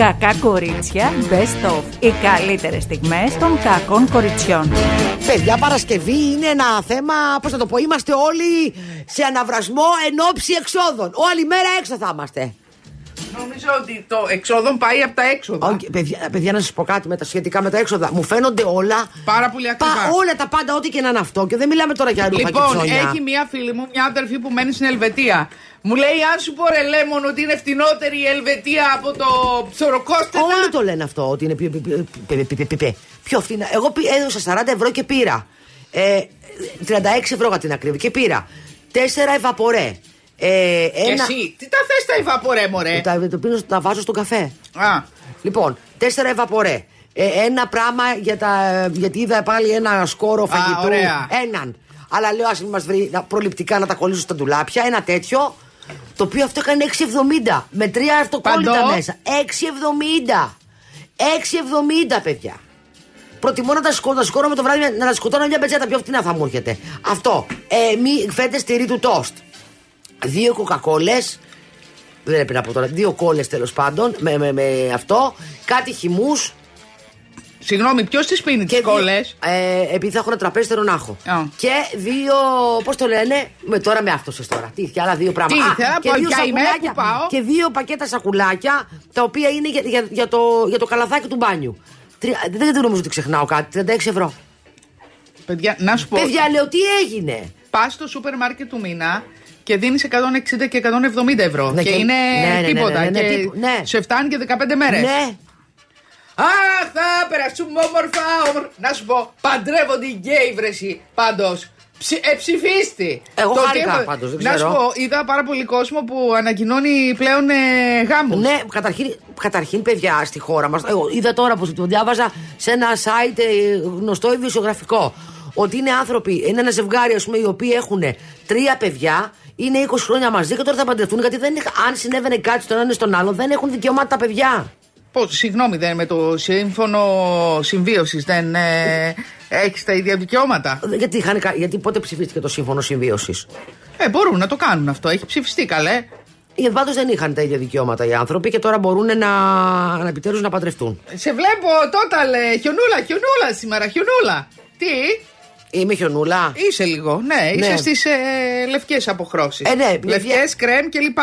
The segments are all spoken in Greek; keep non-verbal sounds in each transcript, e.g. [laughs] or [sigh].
Κακά κορίτσια Best of. Οι καλύτερες στιγμές των κακών κοριτσιών. Παιδιά, Παρασκευή είναι ένα θέμα, πώς θα το πω, είμαστε όλοι σε αναβρασμό εν ώψη εξόδων. Όλη μέρα έξω θα είμαστε. Νομίζω ότι το εξόδων πάει από τα έξοδα. Όχι, παιδιά, παιδιά, να σας πω κάτι με τα σχετικά με τα έξοδα. Μου φαίνονται όλα. Πάρα πολύ ακριβά. Πα, όλα τα πάντα, ό,τι και να είναι αυτό. Και δεν μιλάμε τώρα για ρούχα και Λοιπόν, ψώνια. έχει μία φίλη μου, μια αδερφή που μένει στην Ελβετία. Μου λέει, αν σου πω ρε Λέμον ότι είναι φτηνότερη η Ελβετία από το ψωροκόστενα. Όλοι το λένε αυτό, ότι είναι πιο, πιο, πιο, πιο, πιο, πιο, πιο φθηνά. Εγώ πη- έδωσα 40 ευρώ και πήρα. Ε, 36 ευρώ για την ακρίβεια και πήρα. 4 ευαπορέ. Ε, Και ένα, εσύ, τι τα θες τα ευαπορέ, μωρέ; τα, το πίνω, τα βάζω στο καφέ. Α, Λοιπόν, 4 ευαπορέ. Ε, ένα πράγμα για τα, γιατί είδα πάλι ένα σκόρο φαγητού. ωραία. Έναν. Αλλά λέω, ας μην μας βρει να- προληπτικά να τα κολλήσω στα ντουλάπια. Ένα τέτοιο. Το οποίο αυτό έκανε 6,70. Με τρία αυτοκόλλητα Παντό. μέσα. 6,70. 6,70 παιδιά. Προτιμώ να τα σκοτώ, να σκόρω με το βράδυ να τα σκοτώνω μια πετσέτα πιο φτηνά θα μου έρχεται. Αυτό. Ε, μη φέτε στηρί του τόστ. Δύο κοκακόλες. Δεν έπρεπε να πω τώρα. Δύο κόλλες τέλος πάντων. Με, με, με αυτό. Κάτι χυμούς. Συγγνώμη, ποιος τις πίνει τι κόλλες; Ε, επειδή θα έχω ένα τραπέζι, θέλω να έχω. Α. Και δύο. Πώς το λένε. Με, τώρα με αυτό τώρα. Τι, και άλλα δύο πράγματα. Τι, θέλω να και πω, δύο ποια ημέρα σακουλάκια- που πάω. Και δύο πακέτα σακουλάκια τα οποία είναι για, για, για, το, για το καλαθάκι του μπάνιου. Τρι- δεν, δεν νομίζω ότι ξεχνάω κάτι. 36 ευρώ. Παιδιά, να σου πω. Παιδιά, λέω τι έγινε; Πας στο σούπερ μάρκετ του μήνα και δίνεις 160 και 170 ευρώ. Ναι, και, και- είναι ναι, ναι, ναι, τίποτα. ναι, ναι, και τύπου- ναι. σε φτάνει και 15 μέρες. Ναι. Αχ, θα περάσουμε όμορφα, όμορφα. Να σου πω, παντρεύονται οι γκέι βρεσί. Πάντως, ψη, ε, ψηφίστη. Εγώ Το χάρηκα τι- πάντως, δεν Να σου ξέρω. πω, είδα πάρα πολύ κόσμο που ανακοινώνει πλέον ε, γάμους. Ναι, καταρχήν, καταρχήν, παιδιά, στη χώρα μας. Εγώ είδα τώρα που το διάβαζα σε ένα site ε, γνωστό ειδησιογραφικό. Ότι είναι άνθρωποι, είναι ένα ζευγάρι, ας πούμε, οι οποίοι έχουν τρία παιδιά, είναι 20 χρόνια μαζί και τώρα θα παντρευτούν. Γιατί δεν, είχα- αν συνέβαινε κάτι στον ένα ή στον άλλο, δεν έχουν δικαιώματα τα παιδιά. Πώς, συγγνώμη, δεν με το σύμφωνο συμβίωσης δεν ε, έχεις τα ίδια δικαιώματα; Γιατί, είχαν, κα- γιατί πότε ψηφίστηκε το σύμφωνο συμβίωσης; Ε, μπορούν να το κάνουν αυτό. Έχει ψηφιστεί καλέ. Γιατί πάντως δεν είχαν τα ίδια δικαιώματα οι άνθρωποι και τώρα μπορούν να, να επιτέλους να παντρευτούν. Σε βλέπω τότε, λέ. Χιονούλα, χιονούλα σήμερα, χιονούλα. Τι, Είμαι χιονούλα. είσαι λίγο. Ναι, είσαι Ναι. στις ε, λευκές αποχρώσεις. Ε, ναι, Λευκές, κρέμ κλπ.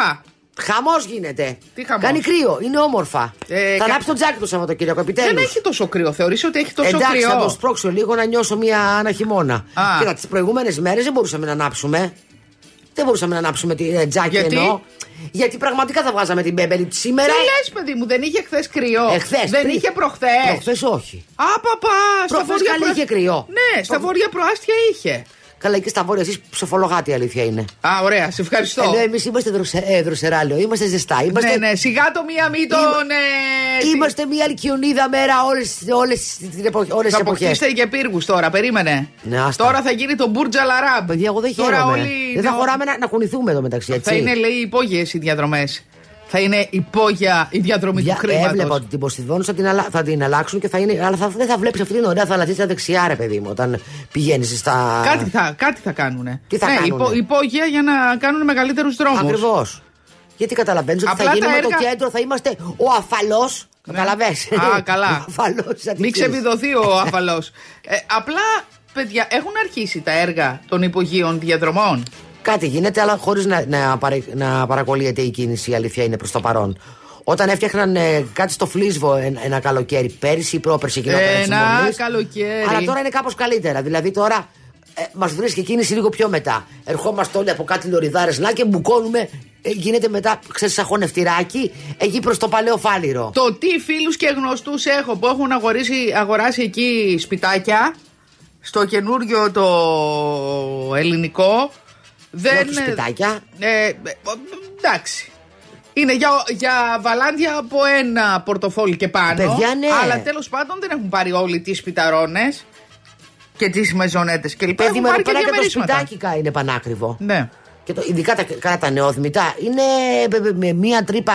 Χαμός γίνεται. Τι χαμός; Κάνει κρύο, είναι όμορφα. Ε, θα κα- ανάψει το τζάκι το Σαββατοκύριακο, επιτέλους. Δεν έχει τόσο κρύο. Θεωρείς ότι έχει τόσο Εντάξει, κρύο; θα το σπρώξω λίγο να νιώσω μια, ένα χειμώνα. Α. Κοίτα, τις προηγούμενες μέρες δεν μπορούσαμε να ανάψουμε. Δεν μπορούσαμε να ανάψουμε τη ε, τζάκι Γιατί; εννοώ. Γιατί πραγματικά θα βγάζαμε την μπέμπελη σήμερα. Τι λες, παιδί μου, δεν είχε χθες κρύο; Εχθές, δεν πριν- είχε προχθές; Προχθές όχι. Α, παπά, στα Προχθές βόρεια καλή προ- είχε κρύο. Ναι, στα Προ- βόρεια προάστια είχε. Καλά, και στα βόρεια, εσείς ψοφολογάτε η αλήθεια είναι. Α, ωραία, σε ευχαριστώ. Ενώ εμείς είμαστε δροσε, ε, δροσεράλιο, είμαστε ζεστά. Είμαστε, Ναι, ναι, σιγά το μία μη τον. ε, είμαστε μια αλκιονίδα μέρα όλες, όλες, τις εποχ- όλες Θα τις εποχές. αποκτήσετε και πύργους τώρα, περίμενε. Ναι, άστα. τώρα θα γίνει το Μπούρτζα Λαράμπ. Παιδιά, εγώ δεν Τώρα χαίρομαι. όλοι δεν θα νεο- χωράμε να, να κουνηθούμε εδώ μεταξύ, έτσι. Θα είναι, λέει, υπόγειες οι διαδρομές. Θα είναι υπόγεια η διαδρομή Για- του χρήματος. Έβλεπα ότι την Ποσειδόνου θα την, αλλα- θα την αλλάξουν και θα είναι. Αλλά θα, δεν θα βλέπεις αυτή την ωραία θαλασσίτσα δεξιά, ρε παιδί μου, όταν πηγαίνεις στα. Κάτι θα, κάτι θα κάνουνε. Τι θα ναι, κάνουνε; υπόγεια για να κάνουν μεγαλύτερους δρόμους. Ακριβώς. Γιατί καταλαβαίνεις ότι Απλά θα τα γίνουμε το έργα- κέντρο, θα είμαστε ο αφαλός. Καταλαβες; Α, καλά. [laughs] Ο αφαλός Μην ξεβιδωθεί ο [laughs] αφαλός. ε, απλά, παιδιά, έχουν αρχίσει τα έργα των υπογείων διαδρομών; Κάτι γίνεται, αλλά χωρίς να, να, παρε- να παρακολύεται η κίνηση, η αλήθεια είναι προς το παρόν. Όταν έφτιαχναν ε, κάτι στο Φλίσβο ένα, ένα καλοκαίρι, πέρυσι ή πρόπερσι γινόταν έτσι Ένα νωρίς. καλοκαίρι. Αλλά τώρα είναι κάπως καλύτερα. Δηλαδή τώρα ε, μας βρίσκει η κίνηση λίγο πιο μετά. Ερχόμαστε όλοι από κάτι λωριδάρες να και μπουκώνουμε. Ε, γίνεται μετά, ξέρεις, σαν χωνευτηράκι, εκεί προς το παλαιό φάληρο. Το τι φίλους και γνωστούς έχω που έχουν αγοράσει, αγοράσει εκεί σπιτάκια στο καινούριο το ελληνικό. Δεν. του σπιτάκια. Ε, ε, εντάξει. Είναι για, για βαλάντια από ένα πορτοφόλι και πάνω. Παιδιά, ναι. Αλλά τέλος πάντων δεν έχουν πάρει όλοι τις σπιταρώνες και τις μεζονέτες κλπ. Παιδί Έχουν μου, εδώ πάρει και πέρα και το διαμερίσματα. σπιτάκι κα- είναι πανάκριβο. Ναι. Και το, ειδικά τα, καλά τα νεόδμητα είναι με, με μία τρύπα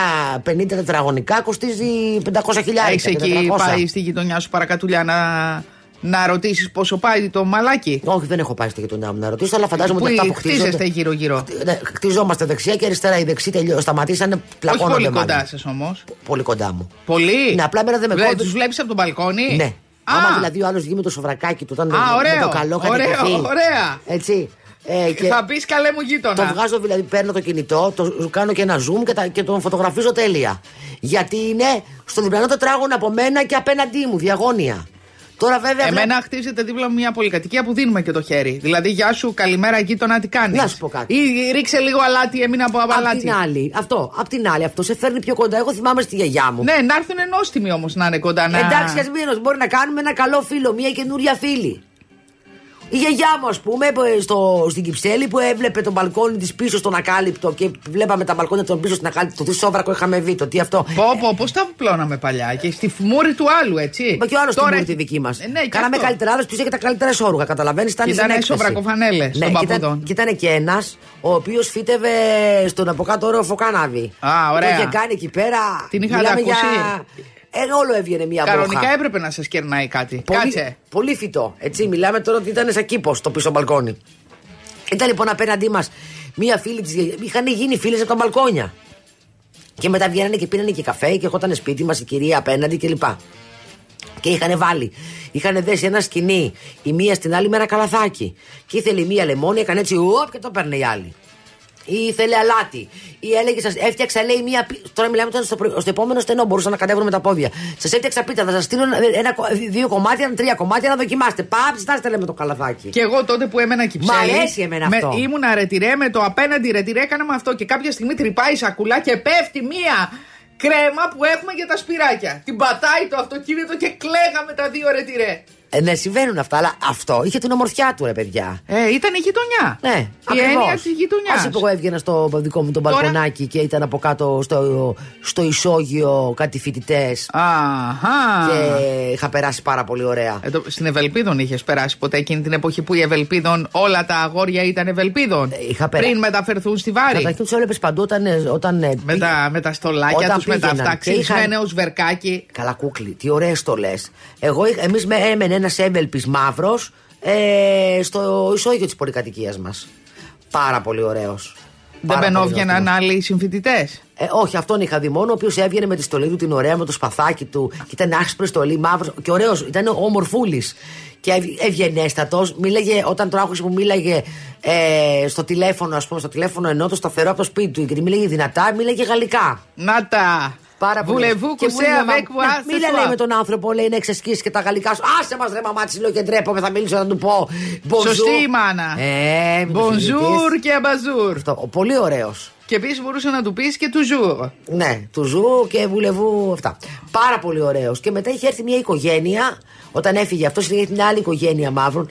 50 τετραγωνικά κοστίζει 500 χιλιάδες. Έχει εκεί πάει στη γειτονιά σου παρακατουλιά να να ρωτήσεις πόσο πάει το μαλάκι; Όχι, δεν έχω πάει στο γειτονιά μου να ρωτήσω, αλλά φαντάζομαι Που ότι αυτά που χτίζεστε χτίζονται. γύρω-γύρω. Ναι, χτιζόμαστε δεξιά και αριστερά. Οι δεξιοί τελειώ, σταματήσανε, Όχι πλακώνονται πολύ μάλλον. κοντά σας όμως. Πολύ κοντά μου. Πολύ; Ναι, απλά εμένα δεν με κόβει. Τους βλέπεις από τον μπαλκόνι; Ναι. Α, Άμα δηλαδή ο άλλος βγει με το σοβρακάκι του, όταν Α, με ωραίο, το καλό ωραίο, κατοικηθεί. ωραία. Έτσι. Ε, και Θα πεις καλέ μου γείτονα. το βγάζω, δηλαδή παίρνω το κινητό, το κάνω και ένα zoom και, τα, και τον φωτογραφίζω τέλεια. Γιατί είναι στο διπλανό τετράγωνο από μένα και απέναντί μου, διαγώνια. Τώρα βέβαια. Εμένα χτίζεται δίπλα μου μια πολυκατοικία που δίνουμε και το χέρι. Δηλαδή, γεια σου, καλημέρα γείτονα, τι κάνεις; Να σου πω κάτι. Ή ρίξε λίγο αλάτι, έμεινα από Απ' αλάτι. την άλλη, αυτό, απ' την άλλη, αυτό σε φέρνει πιο κοντά. Εγώ θυμάμαι στη γιαγιά μου. Ναι, να έρθουν νόστιμοι όμως να είναι κοντά. Να... Εντάξει, ας μην μπορεί να κάνουμε ένα καλό φίλο, μια καινούρια φίλη. Η γιαγιά μου, ας πούμε, που, ε, στο, στην Κυψέλη που έβλεπε τον μπαλκόνι της πίσω στον ακάλυπτο και βλέπαμε τα μπαλκόνια των πίσω στην ακάλυπτο. Το τι σόβρακο είχαμε δει, το τι αυτό. Πω, πω, πώς τα πλώναμε παλιά και στη μούρη του άλλου, έτσι. Μα και ο άλλος Τώρα την έχει- τη δική μας. Ε, ναι, και Κάναμε αυτό. καλύτερα, άλλο πίσω και τα καλύτερα όρουγα. Καταλαβαίνεις, ήταν Και στην ήταν έκθεση. σοβρακοφανέλες των και ήταν- παππούδων. Και ήταν και ένας ο οποίος φύτευε στον από κάτω όροφο κάναβη. Α, ωραία. Το είχε κάνει εκεί πέρα. Την είχατε Μιλάμε ακούσει; Για... Ε, όλο έβγαινε μία Κανονικά μπόχα. έπρεπε να σας κερνάει κάτι. Πολύ, Κάτσε. πολύ φυτό. Έτσι, μιλάμε τώρα ότι ήταν σαν κήπο το πίσω μπαλκόνι. Ήταν λοιπόν απέναντί μας μία φίλη της. Είχαν γίνει φίλες από τα μπαλκόνια. Και μετά βγαίνανε και πήρανε και καφέ και ερχόταν σπίτι μας η κυρία απέναντι κλπ. Και είχαν βάλει, είχαν δέσει ένα σκηνή η μία στην άλλη με ένα καλαθάκι. Και ήθελε η μία λεμόνι, έκανε έτσι ουοπ και το παίρνει η άλλη. Ή ήθελε αλάτι. Ή έλεγε, σας έφτιαξα, λέει μία. πι- Τώρα μιλάμε τώρα στο, προ- στο επόμενο στενό, μπορούσαν να κατέβουν με τα πόδια. Σας έφτιαξα πίτα, θα σας στείλω ένα, ένα, δύο κομμάτια, τρία κομμάτια να δοκιμάσετε. Πάψτε, στάστε λέμε το καλαθάκι. Και εγώ τότε που έμενα κυψέλη. Μ' αρέσει εμένα με, αυτό. Ήμουνα ρετυρέ με το απέναντι ρετυρέ, έκαναμε αυτό. Και κάποια στιγμή τρυπάει η σακουλά και πέφτει μία κρέμα που έχουμε για τα σπυράκια. Την πατάει το αυτοκίνητο και κλαίγαμε τα δύο ρετυρέ. Ε, ναι, συμβαίνουν αυτά, αλλά αυτό είχε την ομορφιά του, ρε παιδιά. Ε, ήταν η γειτονιά. Ναι, η έννοια της γειτονιάς. Α εγώ έβγαινα στο δικό μου τον Τώρα- μπαλκονάκι και ήταν από κάτω στο, στο ισόγειο κάτι φοιτητές. Αχα. Και είχα περάσει πάρα πολύ ωραία. Ε, το- στην Ευελπίδων είχες περάσει ποτέ εκείνη την εποχή που η Ευελπίδων όλα τα αγόρια ήταν Ευελπίδων; Ε, είχα περάσει. Πριν μεταφερθούν στη Βάρη; Καταρχήν του έβλεπες παντού όταν. ε, όταν ε, Με πήγε- τα, με τα στολάκια Όταν τους, με τα πήγαιναν αυτά και είχαν- ξύσμενε ως βερκάκι. Καλά, κούκλι, τι ωραίες το λε. Εγώ, εμείς με έμενε ένας έμπελπης μαύρος ε, στο ισόγειο της πολυκατοικίας μας. Πάρα πολύ ωραίος. Δεν μπαινόβγαιναν άλλοι συμφοιτητές; Ε, όχι, αυτόν είχα δει μόνο, ο οποίος έβγαινε με τη στολή του την ωραία, με το σπαθάκι του. Και ήταν άσπρη στολή, μαύρος και ωραίος. Ήταν όμορφούλης. Και ευ- ευγενέστατος. Μίλαγε, όταν τον άκουσε που μίλαγε ε, στο τηλέφωνο, ας πούμε, στο τηλέφωνο ενώ το σταθερό από το σπίτι του, γιατί μίλαγε δυνατά, μίλαγε γαλλικά. Να τα! Πάρα πολύ. Βουλεβού, Και μου κουσέ, λέει, «Μαμά, avec moi, ναι, ce Μίλα soir». λέει με τον άνθρωπο, λέει να εξασκήσει και τα γαλλικά σου. Άσε μας ρε μαμάτσι, λέω και ντρέπομαι, θα μιλήσω να του πω. Bonjour. Σωστή η μάνα. Ε, μην το Bonjour συζητείς. και αμπαζούρ. Αυτό, ο πολύ ωραίος. Και επίσης μπορούσε να του πεις και του ζουρ. Ναι, του ζου και βουλεβού αυτά. Πάρα πολύ ωραίος. Και μετά είχε έρθει μια οικογένεια, όταν έφυγε αυτός, είχε μια άλλη οικογένεια μαύρων.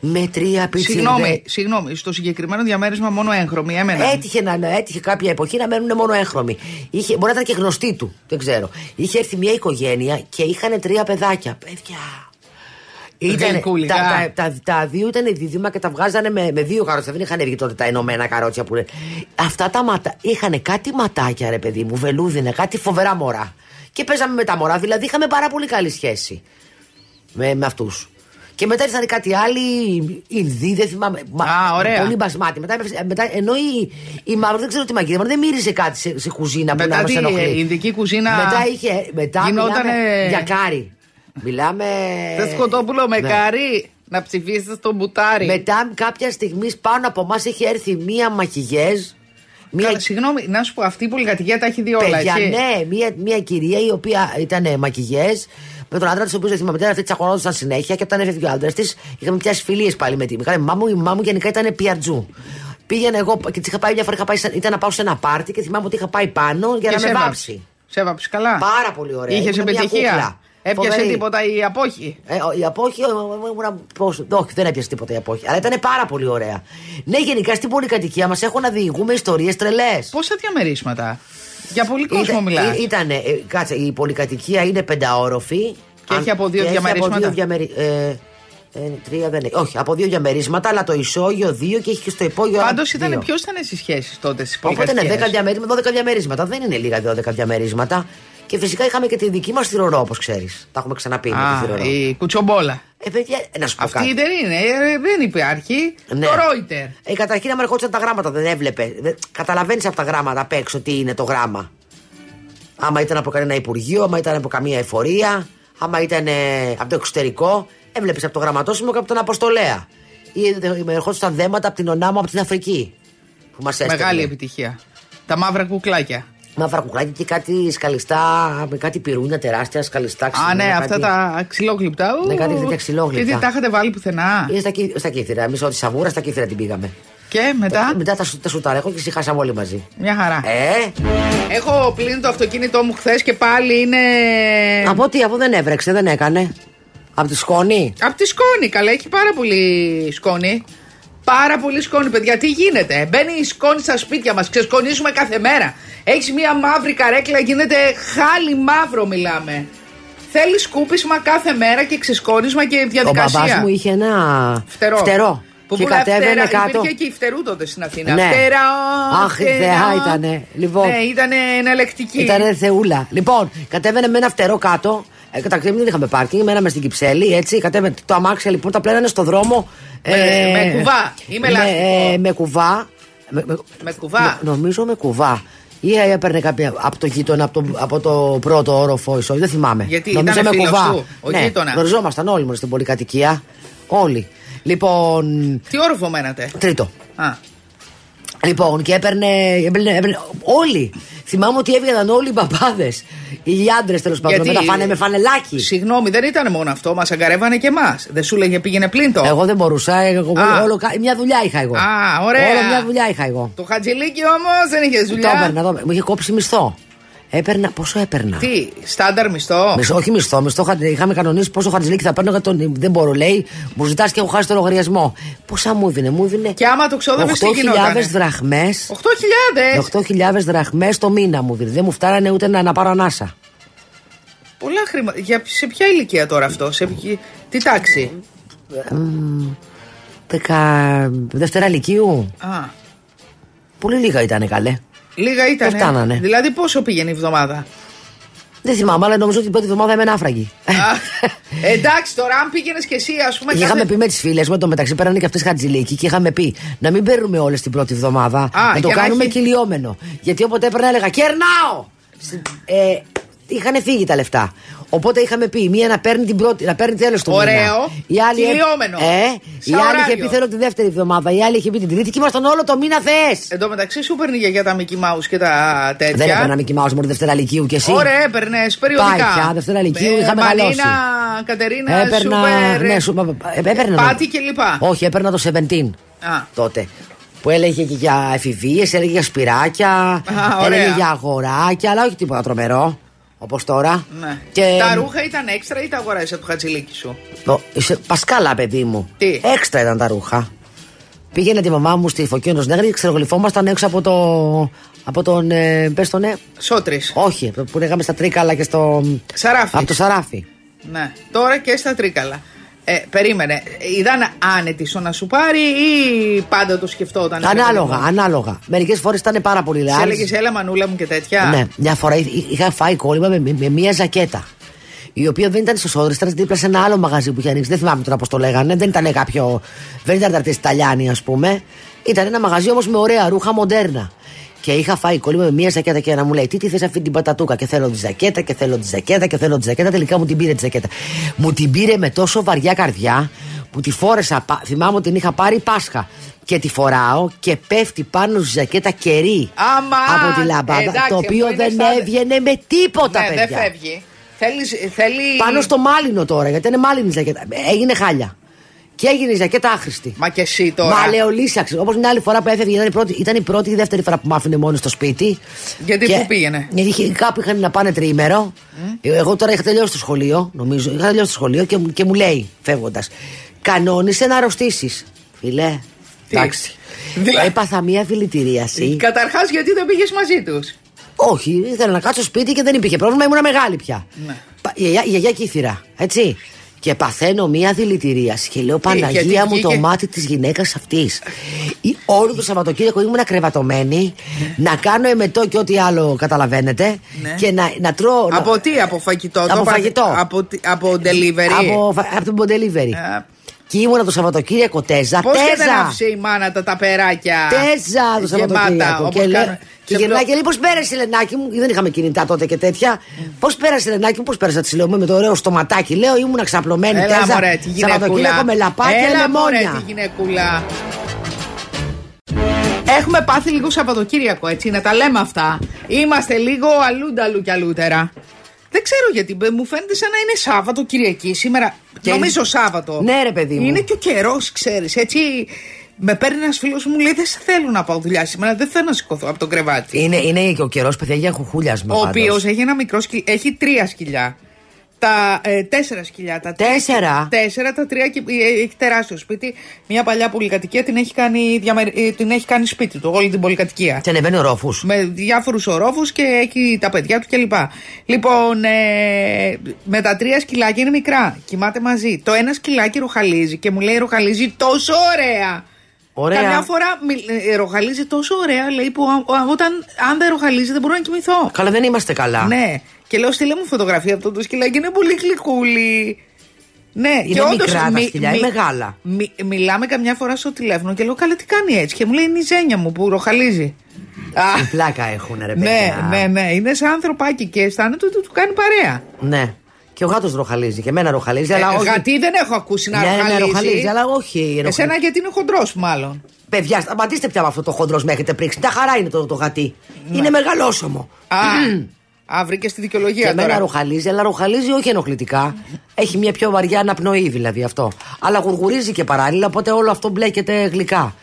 Με τρία πιτσιρδέ. Συγγνώμη, συγγνώμη, στο συγκεκριμένο διαμέρισμα μόνο έγχρωμοι έμεναν. Έτυχε, να, έτυχε κάποια εποχή να μένουν μόνο έγχρωμοι. Είχε, μπορεί να ήταν και γνωστοί του, δεν ξέρω. Είχε έρθει μια οικογένεια και είχαν τρία παιδάκια. Παιδιά. Ήτανε- Γλυκούλικα. τα, τα, τα, τα δύο ήταν δίδυμα και τα βγάζανε με, με δύο καρότσια. Δεν είχαν βγει τότε τα ενωμένα καρότσια που είναι. Αυτά τα ματά. Είχαν κάτι ματάκια, ρε παιδί μου, βελούδινα, κάτι φοβερά μωρά. Και παίζαμε με τα μωρά, δηλαδή είχαμε πάρα πολύ καλή σχέση με, με αυτούς. Και μετά ήρθαν κάτι άλλοι, Ινδοί, δεν θυμάμαι. μα- Α, ωραία. Πολύ μπασμάτι. Μετά, μετά, ενώ η, η μαύρη δεν ξέρω τι μαγειρεύανε, δεν μύριζε κάτι σε, σε κουζίνα που Μετά να μας τι, ενοχλεί. η Ινδική κουζίνα Μετά είχε. Μετά γινότανε- μιλάμε για κάρι. Μιλάμε. Θες σκοτόπουλο με Ναι. κάρι να ψηφίσεις στο μπουτάρι. Μετά κάποια στιγμή πάνω από εμάς έχει έρθει μία μαχηγέζ. Μία Καλά, Συγγνώμη, να σου πω, αυτή η πολυκατοικία τα έχει δει όλα, παιδιά, έτσι. ναι, μία, μία κυρία η οποία ήταν μακηγέζ. Με τον άντρα της, ο οποίος δεν θυμάμαι, ήταν αυτή τσακωνόντουσαν συνέχεια και όταν έφευγε ο άντρας της, είχαμε πιάσει φιλίες πάλι με τη Είχαμε μαμά μου, η μαμά μου γενικά ήταν πιαρτζού. Πήγαινε εγώ και της είχα πάει μια φορά, είχα πάει, σε- ήταν να πάω σε ένα πάρτι και θυμάμαι ότι είχα πάει πάνω για Και να με σε βάψει. Σε έβαψε καλά. Πάρα πολύ ωραία. Είχες Ήμουν μια επιτυχία. Κούκλα. Έπιασε Φοβερή. τίποτα η απόχη; Ε, ο- η απόχη, ο- ο- ο- ήμουνα- πώς- όχι, δεν έπιασε τίποτα η απόχη. Αλλά ήταν πάρα πολύ ωραία. Ναι, γενικά στην πολυκατοικία μας έχουν να διηγούμε ιστορίες τρελές. Πόσα διαμερίσματα; Για πολύ κόσμο μιλάς. Ήταν, ε, κάτσε, η πολυκατοικία είναι πενταόροφη. Και έχει από δύο και έχει διαμερίσματα; Από δύο διαμερι... ε, ε, τρία δεν έχει. Όχι, από δύο διαμερίσματα, αλλά το ισόγειο δύο και έχει και στο υπόγειο. Πάντως δύο. ήταν ποιος ήταν οι σχέσεις τότε στις Οπότε είναι 10 πολυκατοικίες; διαμερίσματα, 12 διαμερίσματα. Δεν είναι λίγα 12 διαμερίσματα. Και φυσικά είχαμε και τη δική μας θηρορό, όπως ξέρεις. Τα έχουμε ξαναπεί με τη Α, θηρορό. η κουτσομπόλα. Ε, παιδιά, ε, να σου πω Αυτή κάτι. δεν είναι, ε, δεν υπάρχει. Ναι. Το Ρόιτερ. Ε, καταρχήν, άμα ερχόντουσαν τα γράμματα, δεν έβλεπε. Καταλαβαίνεις από τα γράμματα απ' έξω τι είναι το γράμμα. Άμα ήταν από κανένα υπουργείο, άμα ήταν από καμία εφορία, άμα ήταν ε, από το εξωτερικό, έβλεπες από το γραμματόσημο και από τον Αποστολέα. Ή ε, ερχόντουσαν δέματα από την Ονάμο από την Αφρική. Που μας έστελνε. Μεγάλη επιτυχία. Τα μαύρα κουκλάκια. Μαύρα κουκλάκια και κάτι σκαλιστά, με κάτι πυρούνια τεράστια σκαλιστά. Α, ξυλώνα, ναι, κάτι- αυτά τα ξυλόγλυπτα. Ου. Ναι, κάτι τέτοια ξυλόγλυπτα. Και τι, τα είχατε βάλει πουθενά; Είναι στα, κύ- στα κύθυρα. Εμεί ό,τι σαβούρας στα κύθυρα την πήγαμε. Και μετά; Μετά τα, σου- τα σουταρέχω και συχάσαμε όλοι μαζί. Μια χαρά. Ε, Έχω πλύνει το αυτοκίνητό μου χθες και πάλι είναι. από τι, από δεν έβρεξε, δεν έκανε. Από τη σκόνη; Απ' τη σκόνη, καλά, έχει πάρα πολύ σκόνη. Πάρα πολύ σκόνη, παιδιά. Τι γίνεται. Μπαίνει η σκόνη στα σπίτια μας, ξεσκονίζουμε κάθε μέρα. Έχεις μία μαύρη καρέκλα, γίνεται χάλι μαύρο, μιλάμε. Θέλει σκούπισμα κάθε μέρα και ξεσκόνισμα και Ο διαδικασία. μπαμπάς μου είχε ένα Φτερό. Που και πουλά κατέβαινε φτερά. κάτω. Υπήρχε και η φτερού τότε στην Αθήνα. Ναι. Φτερά, Αχ, φτερά. θεά ήτανε. Λοιπόν. Ναι, ήταν εναλλεκτική. Ήταν θεούλα. Λοιπόν, κατέβαινε με ένα φτερό κάτω. Ε, Καταρχήν δεν είχαμε πάρκινγκ, μέναμε στην Κυψέλη. Έτσι, κατέβαινε το αμάξι λοιπόν, τα πλένανε στο δρόμο. Με- με κουβά ή με λάστιχο; ε, με κουβά. Με, με- Με κουβά. νο- νομίζω με κουβά. Ή έπαιρνε κάποια από το γείτονα, από το, από το πρώτο όροφο, ίσω, δεν θυμάμαι. Γιατί νομίζω ήτανε με φίλος κουβά. του, ο ναι, γείτονας; γνωριζόμασταν όλοι μόνο στην πολυκατοικία. Όλοι. Λοιπόν. Τι όροφο μένατε; Τρίτο. Α. Λοιπόν, και έπαιρνε, έπαιρνε, έπαιρνε. Όλοι. Θυμάμαι ότι έβγαιναν όλοι οι μπαμπάδες. Οι άντρες τέλος πάντων. Με τα φάνε με φανελάκι. Συγγνώμη, δεν ήταν μόνο αυτό. Μας αγκαρεύανε και εμάς. Δεν σου λέγε πήγαινε πλύντο. Εγώ δεν μπορούσα. Εγώ, Α. όλο, κα- μια δουλειά είχα εγώ. Α, ωραία. Όλο μια δουλειά είχα εγώ. Το χατζηλίκι όμως δεν είχε Το δουλειά. έπαιρνα, το, μου είχε κόψει μισθό. Έπαιρνα, πόσο έπαιρνα; Τι, στάνταρ μισθό; Μισθό, όχι μισθό, μισθό. χα- Είχαμε κανονίσει πόσο χατζηλίκι θα παίρνω. για Τον, δεν μπορώ, λέει. Μου ζητάς και έχω χάσει το λογαριασμό. Πόσα μου έδινε, μου έδινε. Και άμα το ξόδευες, τι 8.000 γινότανε; δραχμές. 8.000. 8.000 δραχμές το μήνα μου δίνει. Δεν μου φτάνανε ούτε να, να πάρω ανάσα. Πολλά χρήματα. Για, σε ποια ηλικία τώρα αυτό, σε ποια- τι τάξη; Δεκα... Δευτέρα Λυκείου. Α, Πολύ λίγα ήταν καλέ. Λίγα ήταν. Δεν φτάνανε. Δηλαδή πόσο πήγαινε η εβδομάδα. Δεν θυμάμαι, αλλά νομίζω ότι την πρώτη εβδομάδα έμενα άφραγη. Α, εντάξει, τώρα αν πήγαινες και εσύ, ας πούμε. Και είχαμε κάθε- πει με τις φίλες μου, το μεταξύ πέρανε και αυτές χατζηλίκι και είχαμε πει να μην παίρνουμε όλες την πρώτη εβδομάδα. να το για να κάνουμε έχει- κυλιόμενο. Γιατί όποτε έπαιρνα έλεγα Κερνάω! Ε, είχαν φύγει τα λεφτά. Οπότε είχαμε πει μία να παίρνει την πρώτη, να παίρνει τέλος του Ωραίο. μήνα. Η άλλη, Κυλιόμενο. Ε, η Σαν άλλη είχε ωράριο. πει θέλω τη δεύτερη εβδομάδα. Η άλλη είχε πει την τρίτη και ήμασταν όλο το μήνα θες. Εν τω μεταξύ σου παίρνει για τα Mickey Mouse και τα τέτοια. Δεν έπαιρνα Mickey Mouse μόνο Δευτέρα Λυκείου και εσύ; Ωραία, έπαιρνες περιοδικά. Πάει πια, Δευτέρα Λυκείου, είχαμε Μαλίνα, μεγαλώσει. Κατερίνα, Έπαιρνα. σούπερ. ναι, σου, ε, έπαιρνα. Πάτη και λοιπά. Όχι, έπαιρνα το 17 Α, τότε. Που έλεγε και για εφηβείες, έλεγε για σπυράκια, ωραία. έλεγε για αγοράκια, αλλά όχι τίποτα τρομερό. Όπως τώρα. ναι. Και Τα ρούχα ήταν έξτρα ή τα αγοράζεις από το χατζηλίκι σου; Το, είσαι πασκάλα, παιδί μου. Τι; Έξτρα ήταν τα ρούχα. Πήγαινε τη μαμά μου στη Φωκίνο Νέγρη και ξεργολυφόμασταν έξω από το. Από τον. Ε, πες τον, ναι. Σότρι. Όχι, από το που λέγαμε στα Τρίκαλα και στο. Σαράφι. Από το Σαράφι. Ναι. Τώρα και στα τρίκαλα. Ε, περίμενε. Ήταν άνετη στο να σου πάρει ή πάντα το σκεφτόταν. Ανάλογα, ανάλογα. Μερικές φορές ήταν πάρα πολύ Σε λάθο. έλεγε έλα μανούλα μου και τέτοια. Ναι, μια φορά εί- είχα φάει κόλλημα με, με, με μια ζακέτα. Η οποία δεν ήταν στο Σόδρε, ήταν δίπλα σε ένα άλλο μαγαζί που είχε ανοίξει. Δεν θυμάμαι τώρα πώς το λέγανε. Δεν ήταν κάποιο. Δεν ήταν τα Ιταλιάνοι, ας πούμε. Ήταν ένα μαγαζί όμως με ωραία ρούχα μοντέρνα. Και είχα φάει κόλλημα με μια ζακέτα και να μου λέει: Τι, τι θες αυτή την πατατούκα; Και θέλω τη ζακέτα και θέλω τη ζακέτα και θέλω τη ζακέτα. Τελικά μου την πήρε τη ζακέτα. Μου την πήρε με τόσο βαριά καρδιά που τη φόρεσα. πα- Θυμάμαι ότι την είχα πάρει Πάσχα. Και τη φοράω και πέφτει πάνω στη ζακέτα κερί Άμα! από τη λαμπάδα. Εντάξει, το οποίο αυτό είναι δεν σαν- έβγαινε με τίποτα, ναι, παιδιά. δεν φεύγει. Θέλεις, θέλει. Πάνω στο μάλινο τώρα, γιατί είναι μάλινη η ζακέτα. Έγινε χάλια. Και έγινε η ζακέτα άχρηστη. Μα και εσύ τώρα. Μα λεολίσαξε. Όπως μια άλλη φορά που έφευγε, ήταν η πρώτη, ήταν η πρώτη ή η δεύτερη φορά που μ' άφηνε μόνο στο σπίτι. Γιατί Και- πού πήγαινε; Γιατί είχε- κάπου είχαν να πάνε τριήμερο. Εγώ τώρα είχα τελειώσει το σχολείο, νομίζω. Είχα τελειώσει το σχολείο και, μου- και μου λέει, φεύγοντας, κανόνισε να αρρωστήσεις. Φιλέ. Τι; Εντάξει. Δηλαδή- Έπαθα μία φιλητηρίαση. Καταρχάς, γιατί δεν πήγες μαζί τους; Όχι, ήθελα να κάτσω σπίτι και δεν υπήρχε πρόβλημα, ήμουν μεγάλη πια. Ναι. Πα- Η γιαγιά, η γιαγιά κύθυρα, έτσι. Και παθαίνω μία δηλητηρίαση και λέω Παναγία γιατί μου το βγήκε- μάτι της γυναίκας αυτής. Όλο το Σαββατοκύριακο ήμουν κρεβατωμένη να κάνω εμετό και ό,τι άλλο καταλαβαίνετε Ναι. και να, να τρώω. να- Από τι, από φαγητό. Από το πα- φαγητό. Από, τι- από delivery. από, φα- από τον delivery. Α. Και ήμουνα το Σαββατοκύριακο τέζα. Πώς και δεν τέζα. άφησε η μάνα τα ταπεράκια; Τέζα το γεμάτα, Σαββατοκύριακο. όπως Και, λέ- κάνουν. και Σε γυρνάει προ- και λέει: Πώς πέρασε, Λενάκι μου; Δεν είχαμε κινητά τότε και τέτοια. Πώς πέρασε, Λενάκι μου, πώς πέρασε; Της λέω με το ωραίο στοματάκι. Λέω: Ήμουν ξαπλωμένη Έλα τέζα. μωρέ τη Σαββατοκύριακο γυναικούλα. με λαπάκια Έλα μωρέ λεμόνια. τη γυναικούλα. Έχουμε πάθει λίγο Σαββατοκύριακο, έτσι, να τα λέμε αυτά. Είμαστε λίγο αλλούνταλου κι αλλούτερα. Δεν ξέρω γιατί, μπε, μου φαίνεται σαν να είναι Σάββατο Κυριακή σήμερα. Και- Νομίζω Σάββατο. Ναι, ρε, παιδί μου. Είναι και ο καιρός, ξέρεις. Έτσι, με παίρνει ένας φίλος μου, λέει: Δεν σε θέλω να πάω δουλειά σήμερα, δεν θέλω να σηκωθώ από το κρεβάτι. Είναι, είναι και ο καιρός, παιδιά, για χουχούλιασμα. Ο πάντως. οποίος έχει ένα μικρό σκυλ, έχει τρία σκυλιά. Τα ε, τέσσερα σκυλιά. Τα τρία- Τέσσερα; Τέσσερα, τα τρία και ε, έχει τεράστιο σπίτι. Μια παλιά πολυκατοικία την έχει κάνει, διαμερ- ε, την έχει κάνει σπίτι του, όλη την πολυκατοικία. Και ανεβαίνει ο ρόφους. Με διάφορους ορόφους και έχει τα παιδιά του κλπ. Λοιπόν, ε, με τα τρία σκυλάκια είναι μικρά. Κοιμάται μαζί. Το ένα σκυλάκι ροχαλίζει και μου λέει ροχαλίζει τόσο ωραία. Ωραία. Καμιά φορά μι- ε, ροχαλίζει τόσο ωραία, λέει, που α- α- όταν, αν δεν ροχαλίζει δεν μπορώ να κοιμηθώ. Καλά, δεν είμαστε καλά. Ναι. Και λέω, στείλε μου φωτογραφία αυτό το σκυλάκι. Είναι πολύ γλυκούλη. Ναι, Είναι και όντως μικρά τα μι- σκυλιά, μι- είναι μεγάλα. μι- μιλάμε καμιά φορά στο τηλέφωνο και λέω, Καλά, τι κάνει έτσι. Και μου λέει, Είναι η ζένια μου που ροχαλίζει. Α, Τι πλάκα έχουν, ρε παιδιά. ναι, ναι, ναι. Είναι σαν ανθρωπάκι και αισθάνεται ότι του κάνει παρέα. Ναι. Και ο γάτος ροχαλίζει. Και εμένα ροχαλίζει. αλλά Ε, όχι. γατί δεν έχω ακούσει να Ναι, ναι, ροχαλίζει. ροχαλίζει, αλλά όχι. ροχαλίζει. Εσένα γιατί είναι χοντρός, μάλλον. Παιδιά, σταματήστε πια με αυτό το χοντρός με έχετε πρίξει. Τα χαρά είναι το, το γατί. Είναι μεγαλόσωμο. Α, [clears throat] α βρήκες τη Και δικαιολογία εμένα τώρα. ροχαλίζει, αλλά ροχαλίζει όχι ενοχλητικά. Έχει μια πιο βαριά αναπνοή δηλαδή αυτό. Αλλά γουργουρίζει και παράλληλα, οπότε όλο αυτό μπλέκεται γλυκά.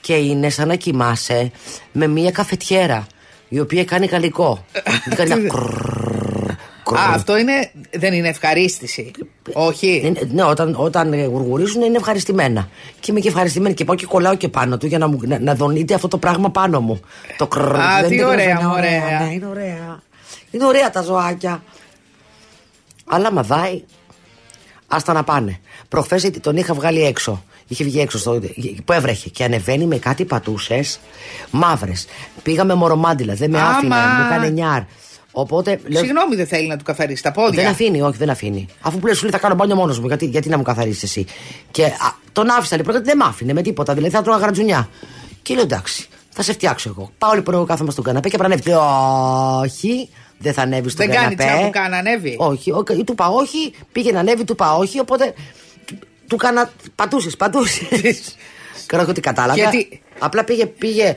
Και είναι σαν να κοιμάσαι με μια καφετιέρα η οποία κάνει γαλλικό. [laughs] κάνει ένα κρρρρρ, κρρρρ. Α, αυτό είναι, δεν είναι ευχαρίστηση. Όχι. Είναι- ναι, όταν, όταν ε, γουργουρίζουν είναι ευχαριστημένα. Και είμαι και ευχαριστημένη και πάω και κολλάω και πάνω του για να, μου, να, να δονείται αυτό το πράγμα πάνω μου. Το κρρρρ. Α, δεν τι είναι ωραία, είναι ωραία. Ναι, είναι ωραία. Είναι ωραία τα ζωάκια. Αλλά μα δάει. Άστα να πάνε. Προχθές τον είχα βγάλει έξω. Είχε βγει έξω στο, που έβρεχε και ανεβαίνει με κάτι πατούσες μαύρες. Πήγαμε μορομάντιλα, δεν με άφηνε, Άμα. μου έκανε νιάρ. Οπότε λέω, Συγγνώμη, δεν θέλει να του καθαρίσει τα πόδια. δεν αφήνει, όχι, δεν αφήνει. Αφού που λέει, σου λέει θα κάνω μπάνιο μόνος μου, γιατί, γιατί να μου καθαρίσει εσύ. Και α, τον άφησα λοιπόν, γιατί δεν μ' άφηνε με τίποτα, δηλαδή θα τρώγα γρατζουνιά. Και λέω εντάξει, θα σε φτιάξω εγώ. Πάω λοιπόν εγώ κάθομαι στον καναπέ και πρέπει να ανέβει. Όχι, δεν θα ανέβεις στον Δεν κάνει καναπέ. τσαμπουκά να ανέβει. Όχι, ο, του είπα όχι, πήγε να ανέβει, του είπα όχι, οπότε του, του κάνα. Πατούσες, πατούσες. [laughs] Ξέρω εγώ τι κατάλαβα. Γιατί- Απλά πήγε, πήγε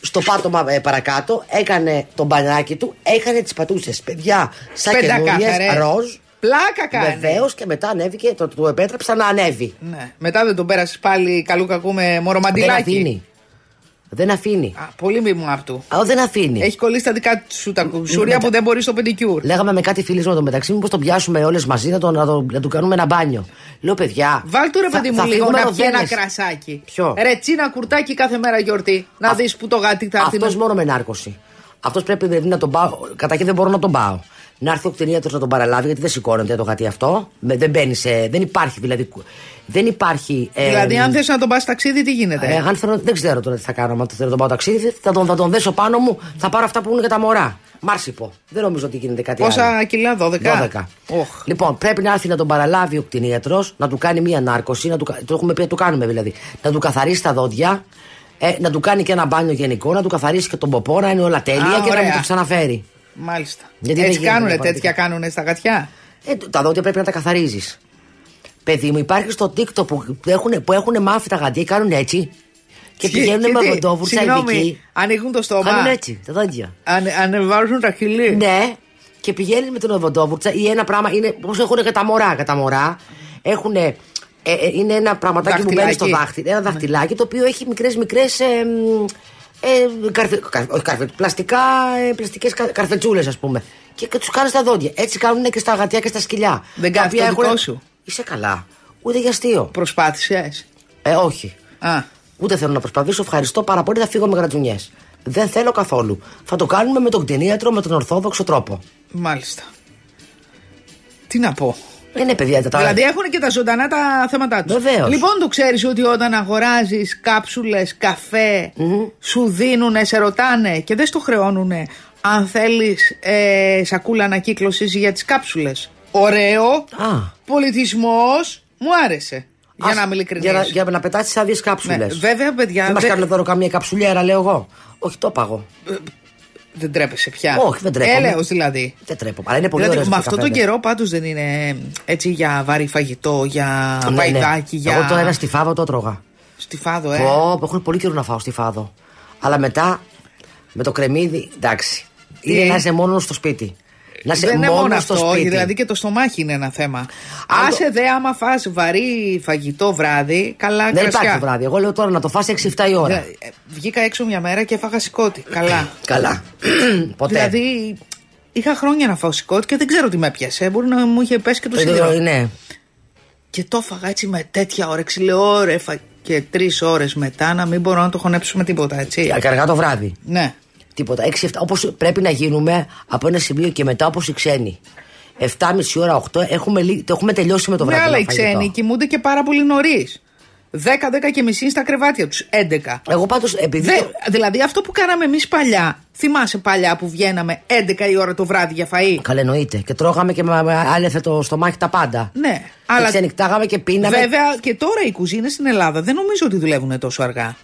στο πάτωμα ε, παρακάτω, έκανε τον μπανάκι του, έκανε τις πατούσες. Παιδιά, σαν καινούριες, Πεντακάθαρες. ροζ. Πλάκα κάνει. Βεβαίως και μετά ανέβηκε, το, του επέτρεψα να ανέβει. Ναι. Μετά δεν τον πέρασες πάλι καλού κακού με Δεν μορομαντιλάκι. αφήνει. Δεν αφήνει. Α, πολύ μη μου απ' του. Α, δεν αφήνει. Έχει κολλήσει τα δικά σου τα κουσούρια Μετά- που δεν μπορεί στο πεντικιούρ. Λέγαμε με κάτι φίλοι μου το μεταξύ, μήπως τον πιάσουμε όλες μαζί να, το, να, το, να του κάνουμε ένα μπάνιο. Λέω παιδιά. Βάλ του ρε θα- παιδί μου θα λίγο φύγουμε να πιει ένα ροδένες. κρασάκι. Ποιο; Ρετσίνα κουρτάκι κάθε μέρα γιορτή. Να Α- δεις που το γάτι θα έρθει. Αυτός να- μόνο με νάρκωση. Αυτός πρέπει δηλαδή να τον πάω. Καταρχήν δεν μπορώ να τον πάω. Να έρθει ο κτηνίατρος να τον παραλάβει, γιατί δεν σηκώνεται το γατί αυτό. Με- Δεν μπαίνει σε. Δεν υπάρχει δηλαδή. Δεν υπάρχει. ε, Δηλαδή, αν θες να τον πας ταξίδι, τι γίνεται; ε, αν θέλω, δεν ξέρω τώρα τι θα κάνω. Αν θέλω να τον πάω ταξίδι, θα τον, θα τον δέσω πάνω μου, θα πάρω αυτά που είναι για τα μωρά. Μάρσιπο. Δεν νομίζω ότι γίνεται κάτι άλλο. Πόσα κιλά, 12. 12. Οχ. Λοιπόν, πρέπει να έρθει να τον παραλάβει ο κτηνίατρος, να του κάνει μία νάρκωση, να του, κα- το έχουμε πει, να του κάνουμε δηλαδή. Να του καθαρίσει τα δόντια, ε, να του κάνει και ένα μπάνιο γενικό, να του καθαρίσει και τον ποπό, να είναι όλα τέλεια Α, και να ωραία. μου το ξαναφέρει. Μάλιστα. Γιατί δεν Έτσι γίνεται κάνουνε διαφορετικά. τέτοια, κάνουνε στα γατιά; Ε, τα δόντια πρέπει να τα καθαρίζεις. Παιδί μου, υπάρχει στο TikTok που έχουν, που έχουν μάθει τα γαντία, κάνουν έτσι. Και πηγαίνουν με τι, βοντόβουρτσα συγγνώμη, ειδική. Ανοίγουν το στόμα. Κάνουν έτσι, τα δόντια. Αν, ανεβάζουν τα χειλή. Ναι, και πηγαίνει με τον οδοντόβουρτσα ή ένα πράγμα. Είναι όπω έχουν και τα μωρά. Και τα μωρά έχουν. Ε, ε, είναι ένα πραγματάκι που μπαίνει στο Δαχτυλάκι. δάχτυλο. Ένα δαχτυλάκι το οποίο έχει μικρές μικρές. Ε, μ, ε, καρφε, καρ- όχι καρφε, πλαστικά, ε, πλαστικές κα, καρφετσούλες ας πούμε και, και τους κάνεις στα δόντια έτσι κάνουν και στα γατιά και στα σκυλιά Δεν Τα κάνει οποία το δικό έχουν- σου; είσαι καλά ούτε για αστείο Προσπάθησες; ε όχι Α, Ούτε θέλω να προσπαθήσω. Ευχαριστώ πάρα πολύ. Θα φύγω με γρατζουνιές. Δεν θέλω καθόλου. Θα το κάνουμε με τον κτηνίατρο με τον ορθόδοξο τρόπο. μάλιστα. Τι να πω; Είναι παιδιά τα Δηλαδή έχουν και τα ζωντανά τα θέματα τους. Βεβαίως. Λοιπόν, το ξέρεις ότι όταν αγοράζεις κάψουλες, καφέ, σου δίνουν, σε ρωτάνε και δεν στο χρεώνουν αν θέλεις ε, σακούλα ανακύκλωσης για τις κάψουλες. Ωραίο. Α. Πολιτισμός. Μου άρεσε. Για Ας- να είμαι ειλικρινής. Για να, για να πετάσεις άδειες κάψουλες. Ναι, βέβαια, παιδιά, Δεν μας δεν- κάνουν δώρο καμία καψουλιέρα, λέω εγώ. Όχι, το παγω. Δεν τρέπεσαι πια. Όχι, δεν τρέπομαι. Έλεος δηλαδή. Δεν τρέπω. Αλλά είναι πολύ δηλαδή, ωραίος. με αυτόν τον καιρό πάντως δεν είναι έτσι για βαρύ φαγητό, για βαϊδάκι, για. Ναι, Εγώ το ένα στη φάβο το τρώγα. Στη φάδο, ε. Πω, πω, έχουν πολύ καιρό να φάω στη φάδο. Αλλά μετά με το κρεμμύδι, εντάξει. Τι; Είναι να είσαι μόνος στο σπίτι. Να είσαι δεν είναι μόνο μόνο στο αυτό, σπίτι. δηλαδή και το στομάχι είναι ένα θέμα. Αν Άσε δε, άμα φας βαρύ φαγητό βράδυ, καλά Δεν κρασιά. υπάρχει βράδυ. Εγώ λέω τώρα να το φας 6-7 η ώρα. Δε- ε, Βγήκα έξω μια μέρα και έφαγα σηκώτη. Καλά. [clears throat] Καλά. [clears throat] Ποτέ. δηλαδή, είχα χρόνια να φάω σηκώτη και δεν ξέρω τι με έπιασε. Μπορεί να μου είχε πέσει και το Ε, σίδερο. Ναι. Και το έφαγα έτσι με τέτοια όρεξη. Λέω, ωραία, φα... και τρεις ώρες μετά να μην μπορώ να το χωνέψω με τίποτα, έτσι. Αργά το βράδυ. Ναι. Τίποτα. 6-7. Όπως πρέπει να γίνουμε από ένα σημείο και μετά όπως οι ξένοι. 7,5 ώρα, 8 έχουμε, λύ- το έχουμε τελειώσει με το Ναι, βράδυ. αλλά οι φαγητό. ξένοι κοιμούνται και πάρα πολύ νωρίς. 10-10 και μισή στα κρεβάτια τους. 11. Εγώ πάντως επειδή. Δε, το- δηλαδή αυτό που κάναμε εμείς παλιά. Θυμάσαι παλιά που βγαίναμε 11 η ώρα το βράδυ για φαΐ; Καλά, εννοείται. Και τρώγαμε και με με άλεθε το στομάχι τα πάντα. Ναι, Και αλλά. ξενυχτάγαμε και πίναμε. Βέβαια και τώρα οι κουζίνες στην Ελλάδα δεν νομίζω ότι δουλεύουν τόσο αργά.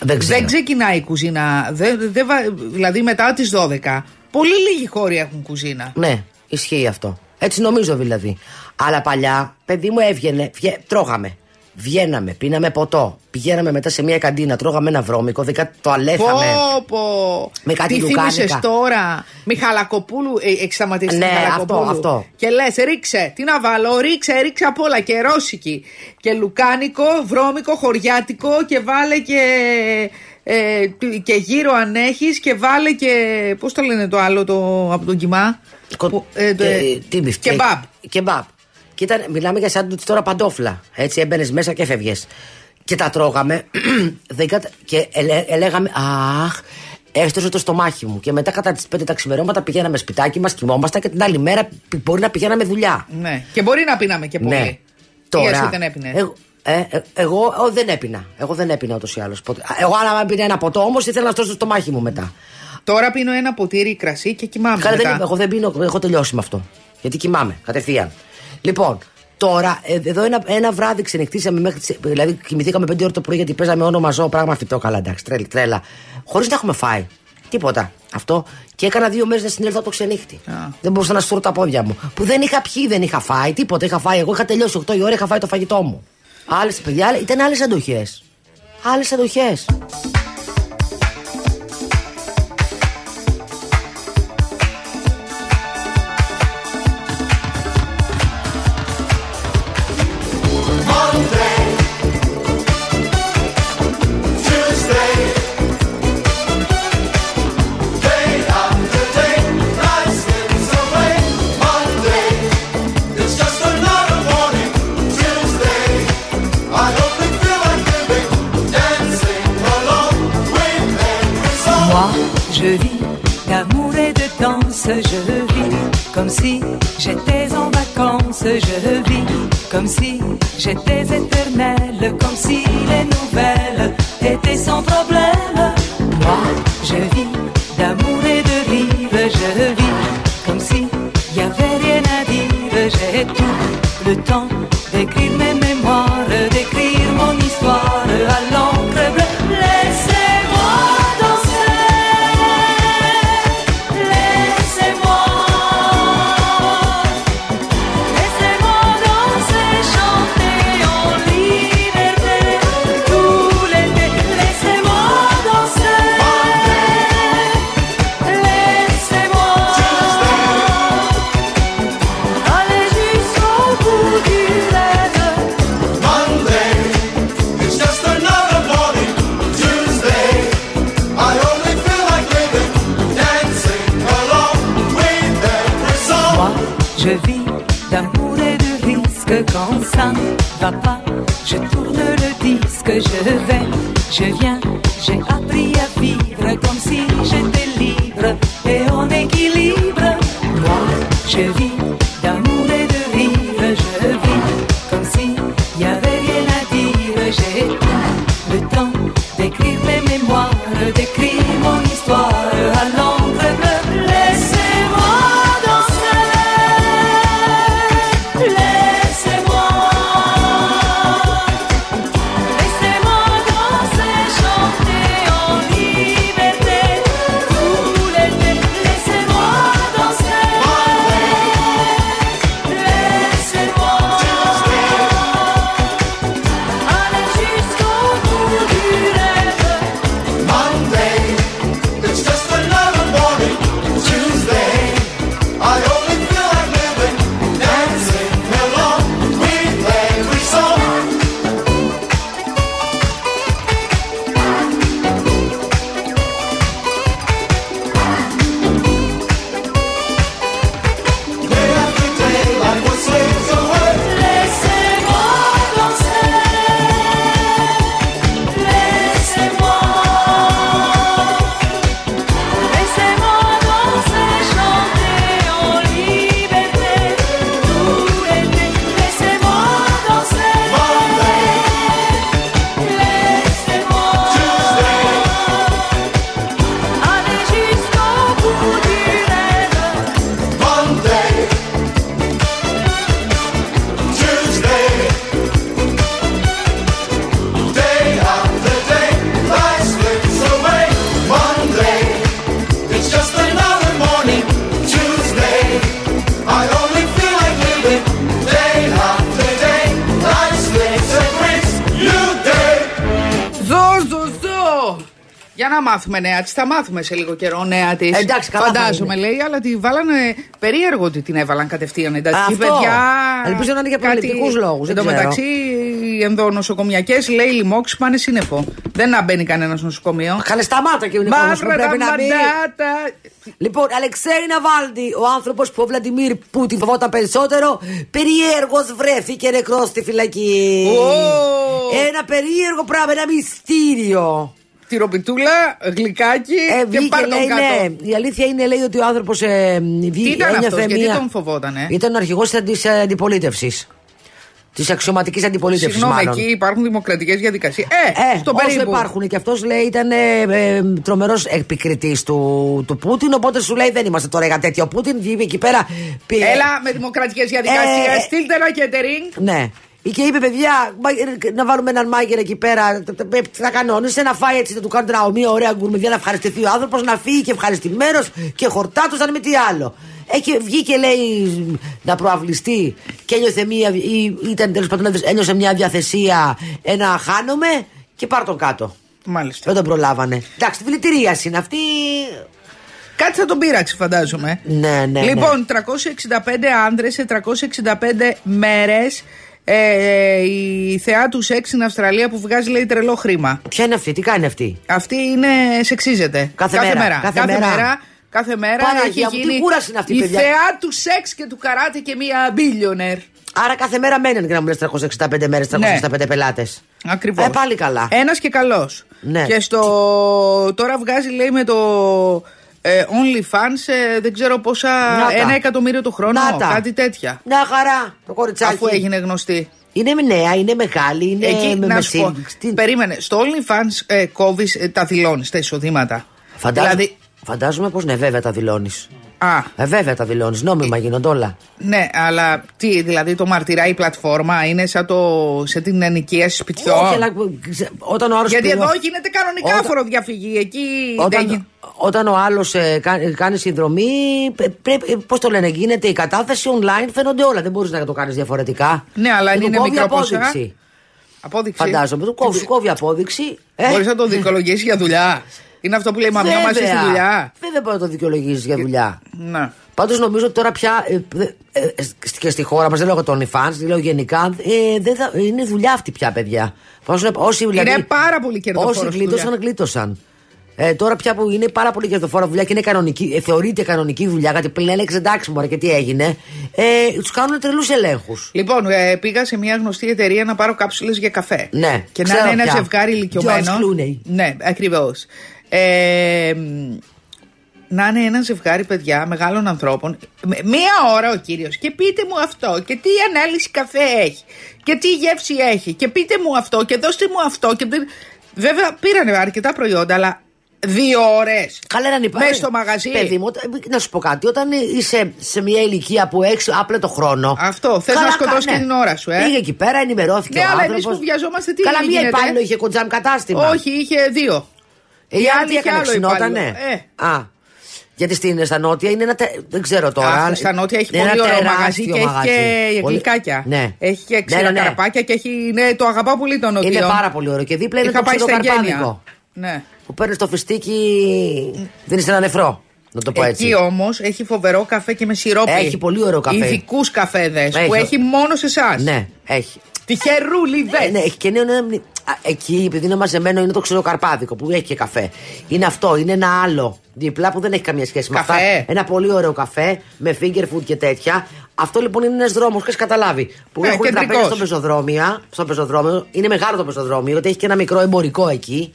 Δεν ξέρω. Δεν ξεκινάει η κουζίνα. Δεν, δεν, βα- δηλαδή μετά τις 12. Πολύ λίγοι χώροι έχουν κουζίνα. Ναι, ισχύει αυτό. Έτσι νομίζω δηλαδή. Αλλά παλιά, παιδί μου έβγαινε, βγε- τρώγαμε. Βγαίναμε, πίναμε ποτό. Πηγαίναμε μετά σε μια καντίνα, τρώγαμε ένα βρώμικο, δεκα, το αλέφαμε. Πω, πω. Με κάτι Τι λουκάνικα. θύμισες τώρα. Μιχαλακοπούλου, ε, έχει σταματήσει Ναι, τη Μιχαλακοπούλου. αυτό, αυτό. Και λες, ρίξε, τι να βάλω, ρίξε, ρίξε απ' όλα και ρώσικη. Και λουκάνικο, βρώμικο, χωριάτικο και βάλε και. Ε, τι- και γύρω αν έχεις και βάλε και. Πώς το λένε το άλλο το, από τον κοιμά. Κο- Που- ε, το- ε, τι μπιφτέκ. Κεμπάμπ. Κεμπάμπ. Και ήταν, μιλάμε για σαν τώρα παντόφλα. Έτσι έμπαινες μέσα και έφευγες. Και τα τρώγαμε. [clears throat] δεν κατα... Και ελέ, ελέγαμε, Αχ, έστρωσε το στομάχι μου. Και μετά κατά τις 5 τα ξημερώματα πηγαίναμε σπιτάκι μας, κοιμόμασταν και την άλλη μέρα πι- μπορεί να πηγαίναμε δουλειά. Ναι. Και μπορεί να πίναμε και πολύ. Ναι. Ή Τώρα. εσύ δεν έπινες; Εγώ, ε, ε, εγώ ο, δεν έπινα. Εγώ δεν έπινα ούτως ή άλλως. Εγώ, αν πίνω ένα ποτό όμως, ήθελα να στρώσω το στομάχι μου μετά. Τώρα πίνω ένα ποτήρι κρασί και κοιμάμαι. Καλά, μετά. δεν, εγώ δεν πίνω, έχω τελειώσει με αυτό. Γιατί κοιμάμαι κατευθείαν. Λοιπόν, τώρα, ε, εδώ ένα, ένα βράδυ ξενυχτήσαμε μέχρι. τις- Δηλαδή, κοιμηθήκαμε 5 ώρα το πρωί γιατί παίζαμε όνομα ζώο, πράγμα φυτό. Καλά, εντάξει, τρέλα. τρέλα Χωρίς να έχουμε φάει. Τίποτα. Αυτό. Και έκανα δύο μέρες να συνέλθω από το ξενύχτη. Α. Δεν μπορούσα να στείλω τα πόδια μου. Που δεν είχα πιει, δεν είχα φάει. Τίποτα. Είχα φάει. Εγώ είχα τελειώσει 8 η ώρα, είχα φάει το φαγητό μου. Άλλες παιδιά, άλλες- ήταν άλλες αντοχές. Άλλες αντοχές. Je vis. D'amour et de danse, je vis. Comme si j'étais en vacances, je vis. Comme si j'étais éternelle, comme si les nouvelles étaient sans problème. Μάθουμε νέα της. Θα μάθουμε σε λίγο καιρό νέα της. Εντάξει, καλά θα Φαντάζομαι, είναι. λέει, αλλά τη βάλανε περίεργο ότι την έβαλαν κατευθείαν εντατική. Αυτό. Παιδιά. Ελπίζω να είναι για κάτι- προληπτικούς λόγους, δεν Εν τω ξέρω. μεταξύ, οι ενδονοσοκομιακές, λέει, λοιμώξει πάνε σύννεφο. Δεν να μπαίνει κανένας νοσοκομείο. Καλέ σταμάτα και ο Νικόλας που Μαύρα τα πρέπει να μπει. μαντάτα. Λοιπόν, Αλεξέη Ναβάλντι, ο άνθρωπος που ο Βλαντιμίρ Πούτιν φοβόταν περισσότερο, περίεργο βρέθηκε νεκρός στη φυλακή. Ω. Ένα περίεργο πράγμα, ένα μυστήριο. Τυροπιτούλα, γλυκάκι Ε, και βγήκε, πάρ' τον λέει, κάτω. ναι. Η αλήθεια είναι, λέει, ότι ο άνθρωπος ε, Τι ήταν ένιωθε αυτός, γιατί μία- τον φοβότανε; Ήταν ο αρχηγός της αντιπολίτευσης. Της αξιωματικής αντιπολίτευσης, Συγγνώμη, μάλλον. εκεί υπάρχουν δημοκρατικές διαδικασίες. Ε, Ε, στο όσο περίπου. υπάρχουν και αυτός λέει ήταν ε, ε, τρομερός επικριτής του, του Πούτιν. Οπότε σου λέει δεν είμαστε τώρα για τέτοιο Πούτιν. Βγήκε εκεί πέρα. πει- Έλα με δημοκρατικές διαδικασίες. Ε, Στείλτε ένα catering. Ναι. Και είπε, παιδιά, μα- ε, να βάλουμε έναν μάγκερ εκεί πέρα. τα- τα- Θα κανόνισε να φάει έτσι, να του κάνουν ένα μία ωραία γκουρμεδιά, να ευχαριστηθεί ο άνθρωπος, να φύγει και ευχαριστημένος και χορτάτος, αν με τι άλλο. Έχει, βγήκε, λέει, να προαυλιστεί και ένιωθε μία. ή ήταν τέλος πάντων, ένιωσε μια διαθεσία, ένα χάνομαι και πάρ τον κάτω. Μάλιστα. Δεν τον προλάβανε. Εντάξει, δηλητηρία είναι αυτή. Κάτι θα τον πείραξε, φαντάζομαι. Ναι, ναι. λοιπόν, 365 άνδρες σε 365 μέρες ε, η θεά του σεξ στην Αυστραλία που βγάζει λέει τρελό χρήμα. Ποια είναι αυτή, τι κάνει αυτή; Αυτή είναι σεξίζεται. Κάθε μέρα, κάθε Κάθε μέρα. μέρα. Κάθε μέρα Παναγία έχει μου, τι γίνει κούραση είναι αυτή, η παιδιά. θεά του σεξ και του καράτε και μία billionaire. Άρα κάθε μέρα μένουν και να μου λες 365 μέρες, 365 πελάτες. Ακριβώς. Ε, πάλι καλά. Ένας και καλός. Ναι. Και στο. Τώρα βγάζει, λέει, με το. Ε, OnlyFans ε, δεν ξέρω πόσα. Να τα. Ένα εκατομμύριο το χρόνο. Να τα. Κάτι τέτοια. Μια χαρά το κοριτσάκι. Αφού έγινε γνωστή. Είναι νέα, είναι μεγάλη, είναι Εκεί με, να με σου πω. σύλληξη. Τι- Περίμενε. Στο OnlyFans ε, κόβεις ε, τα δηλώνεις, τα εισοδήματα. Φαντάζομαι, Δηλαδή. φαντάζομαι πως ναι, βέβαια τα δηλώνεις. Α, Ε, βέβαια τα δηλώνεις. Νόμιμα γίνονται όλα. ναι, αλλά τι, δηλαδή το μαρτυράει η πλατφόρμα, είναι σαν το, σε την ενοικίαση σπιτιών. Όχι, αλλά ξε- όταν ο άλλος. Γιατί εδώ γίνεται κανονικά Όταν- φοροδιαφυγή. Εκεί δεν Όταν, γίνεται. όταν ο άλλος ε, κα- κάνει συνδρομή, πρέπει, πώς το λένε, γίνεται η κατάθεση online, φαίνονται όλα. Δεν μπορείς να το κάνεις διαφορετικά. Ναι, αλλά Και του είναι κόβει μικρό ποσά. απόδειξη. Απόδειξη. Φαντάζομαι, του κόβει, σου κόβει απόδειξη. Ε, Μπορείς να το δικαιολογήσει για δουλειά. [laughs] Είναι αυτό που λέει Μαμιά μα στη βέβαια. δουλειά. Βέβαια μπορεί να το δικαιολογήσεις για δουλειά. Ναι. Πάντως νομίζω ότι τώρα πια ε, δε- ε, ε, και στη χώρα μας, δεν λέω για τον OnlyFans, λέω γενικά, ε, δεν θα, είναι δουλειά αυτή πια, παιδιά. Όσοι, όσοι, δηλαδή, πάρα πολύ κερδοφόρος Όσοι δουλειά. γλίτωσαν, γλίτωσαν. Ε, τώρα πια που είναι πάρα πολύ κερδοφόρα δουλειά και είναι κανονική, ε, θεωρείται κανονική δουλειά, γιατί πλέον έλεγε εντάξει, μωρέ, και τι έγινε. Ε, τους κάνουν τρελούς ελέγχους. Λοιπόν, ε, πήγα σε μια γνωστή εταιρεία να πάρω κάψουλες για καφέ. Ναι, Και να ξέρω είναι ένα πια. ζευγάρι ηλικιωμένο. George Clooney. Ναι, ακριβώς. Ε, μ, να είναι ένα ζευγάρι παιδιά μεγάλων ανθρώπων. Με- Μία ώρα ο κύριος. Και πείτε μου αυτό. Και τι ανάλυση καφέ έχει. Και τι γεύση έχει. Και πείτε μου αυτό. Και δώστε μου αυτό. Και... δεν- Βέβαια πήρανε αρκετά προϊόντα, αλλά δύο ώρες. Καλά να υπάρχει. Μέσα στο μαγαζί. Παιδί μου, όταν- να σου πω κάτι. Όταν είσαι σε μια ηλικία που έχεις άπλετο χρόνο. Αυτό, θες καλά να σκοτώσεις κα- και την ώρα σου, ε. Πήγε εκεί πέρα, ενημερώθηκε. Ναι, ο αλλά εμείς άνθρωπος. που βιαζόμαστε τι Καλά, μία γίνεται; υπάλληλο είχε κοντζάμ κατάστημα. Όχι, είχε δύο. Η Η άλλη άλλη τι έκανε, είχε άλλο ξυνότανε. υπάλληλο. Ε. Α. Γιατί στην, στα νότια είναι ένα. τε- Δεν ξέρω τώρα. Αχ, αλλά- στα νότια έχει είναι πολύ ένα ωραίο τεράστιο μαγαζί και έχει μαγαζί. και Πολύ- γλυκάκια. Ναι. Έχει και Ναι, ξένα ναι, ναι. καραπάκια και έχει. Ναι, το αγαπάω πολύ το νότιο. Είναι πάρα πολύ ωραίο. Και δίπλα είναι Είχα το πάει στα ξυλοκαρπάδικο. εγγένεια. Ναι. Που παίρνεις το φιστίκι. Δίνεις ένα νεφρό. Να το πω έτσι. Εκεί όμως έχει φοβερό καφέ και με σιρόπι. Έχει πολύ ωραίο καφέ. Ειδικούς καφέδες Έχει. που έχει μόνο σε εσάς. Ναι, έχει. Τυχερούλιδε. Ναι, ναι, έχει και νέο, νέο- Α, Εκεί, επειδή είναι μαζεμένο, είναι το ξυλοκαρπάδικο που έχει και καφέ. Είναι αυτό, είναι ένα άλλο δίπλα που δεν έχει καμία σχέση με Καφέ. αυτά. Ένα πολύ ωραίο καφέ με finger food και τέτοια. Αυτό λοιπόν είναι ένας δρόμος, έχει καταλάβει. Που Ε, έχουν κεντρικός. τραπέζι στο πεζοδρόμιο, στο πεζοδρόμιο. Είναι μεγάλο το πεζοδρόμιο, γιατί έχει και ένα μικρό εμπορικό εκεί.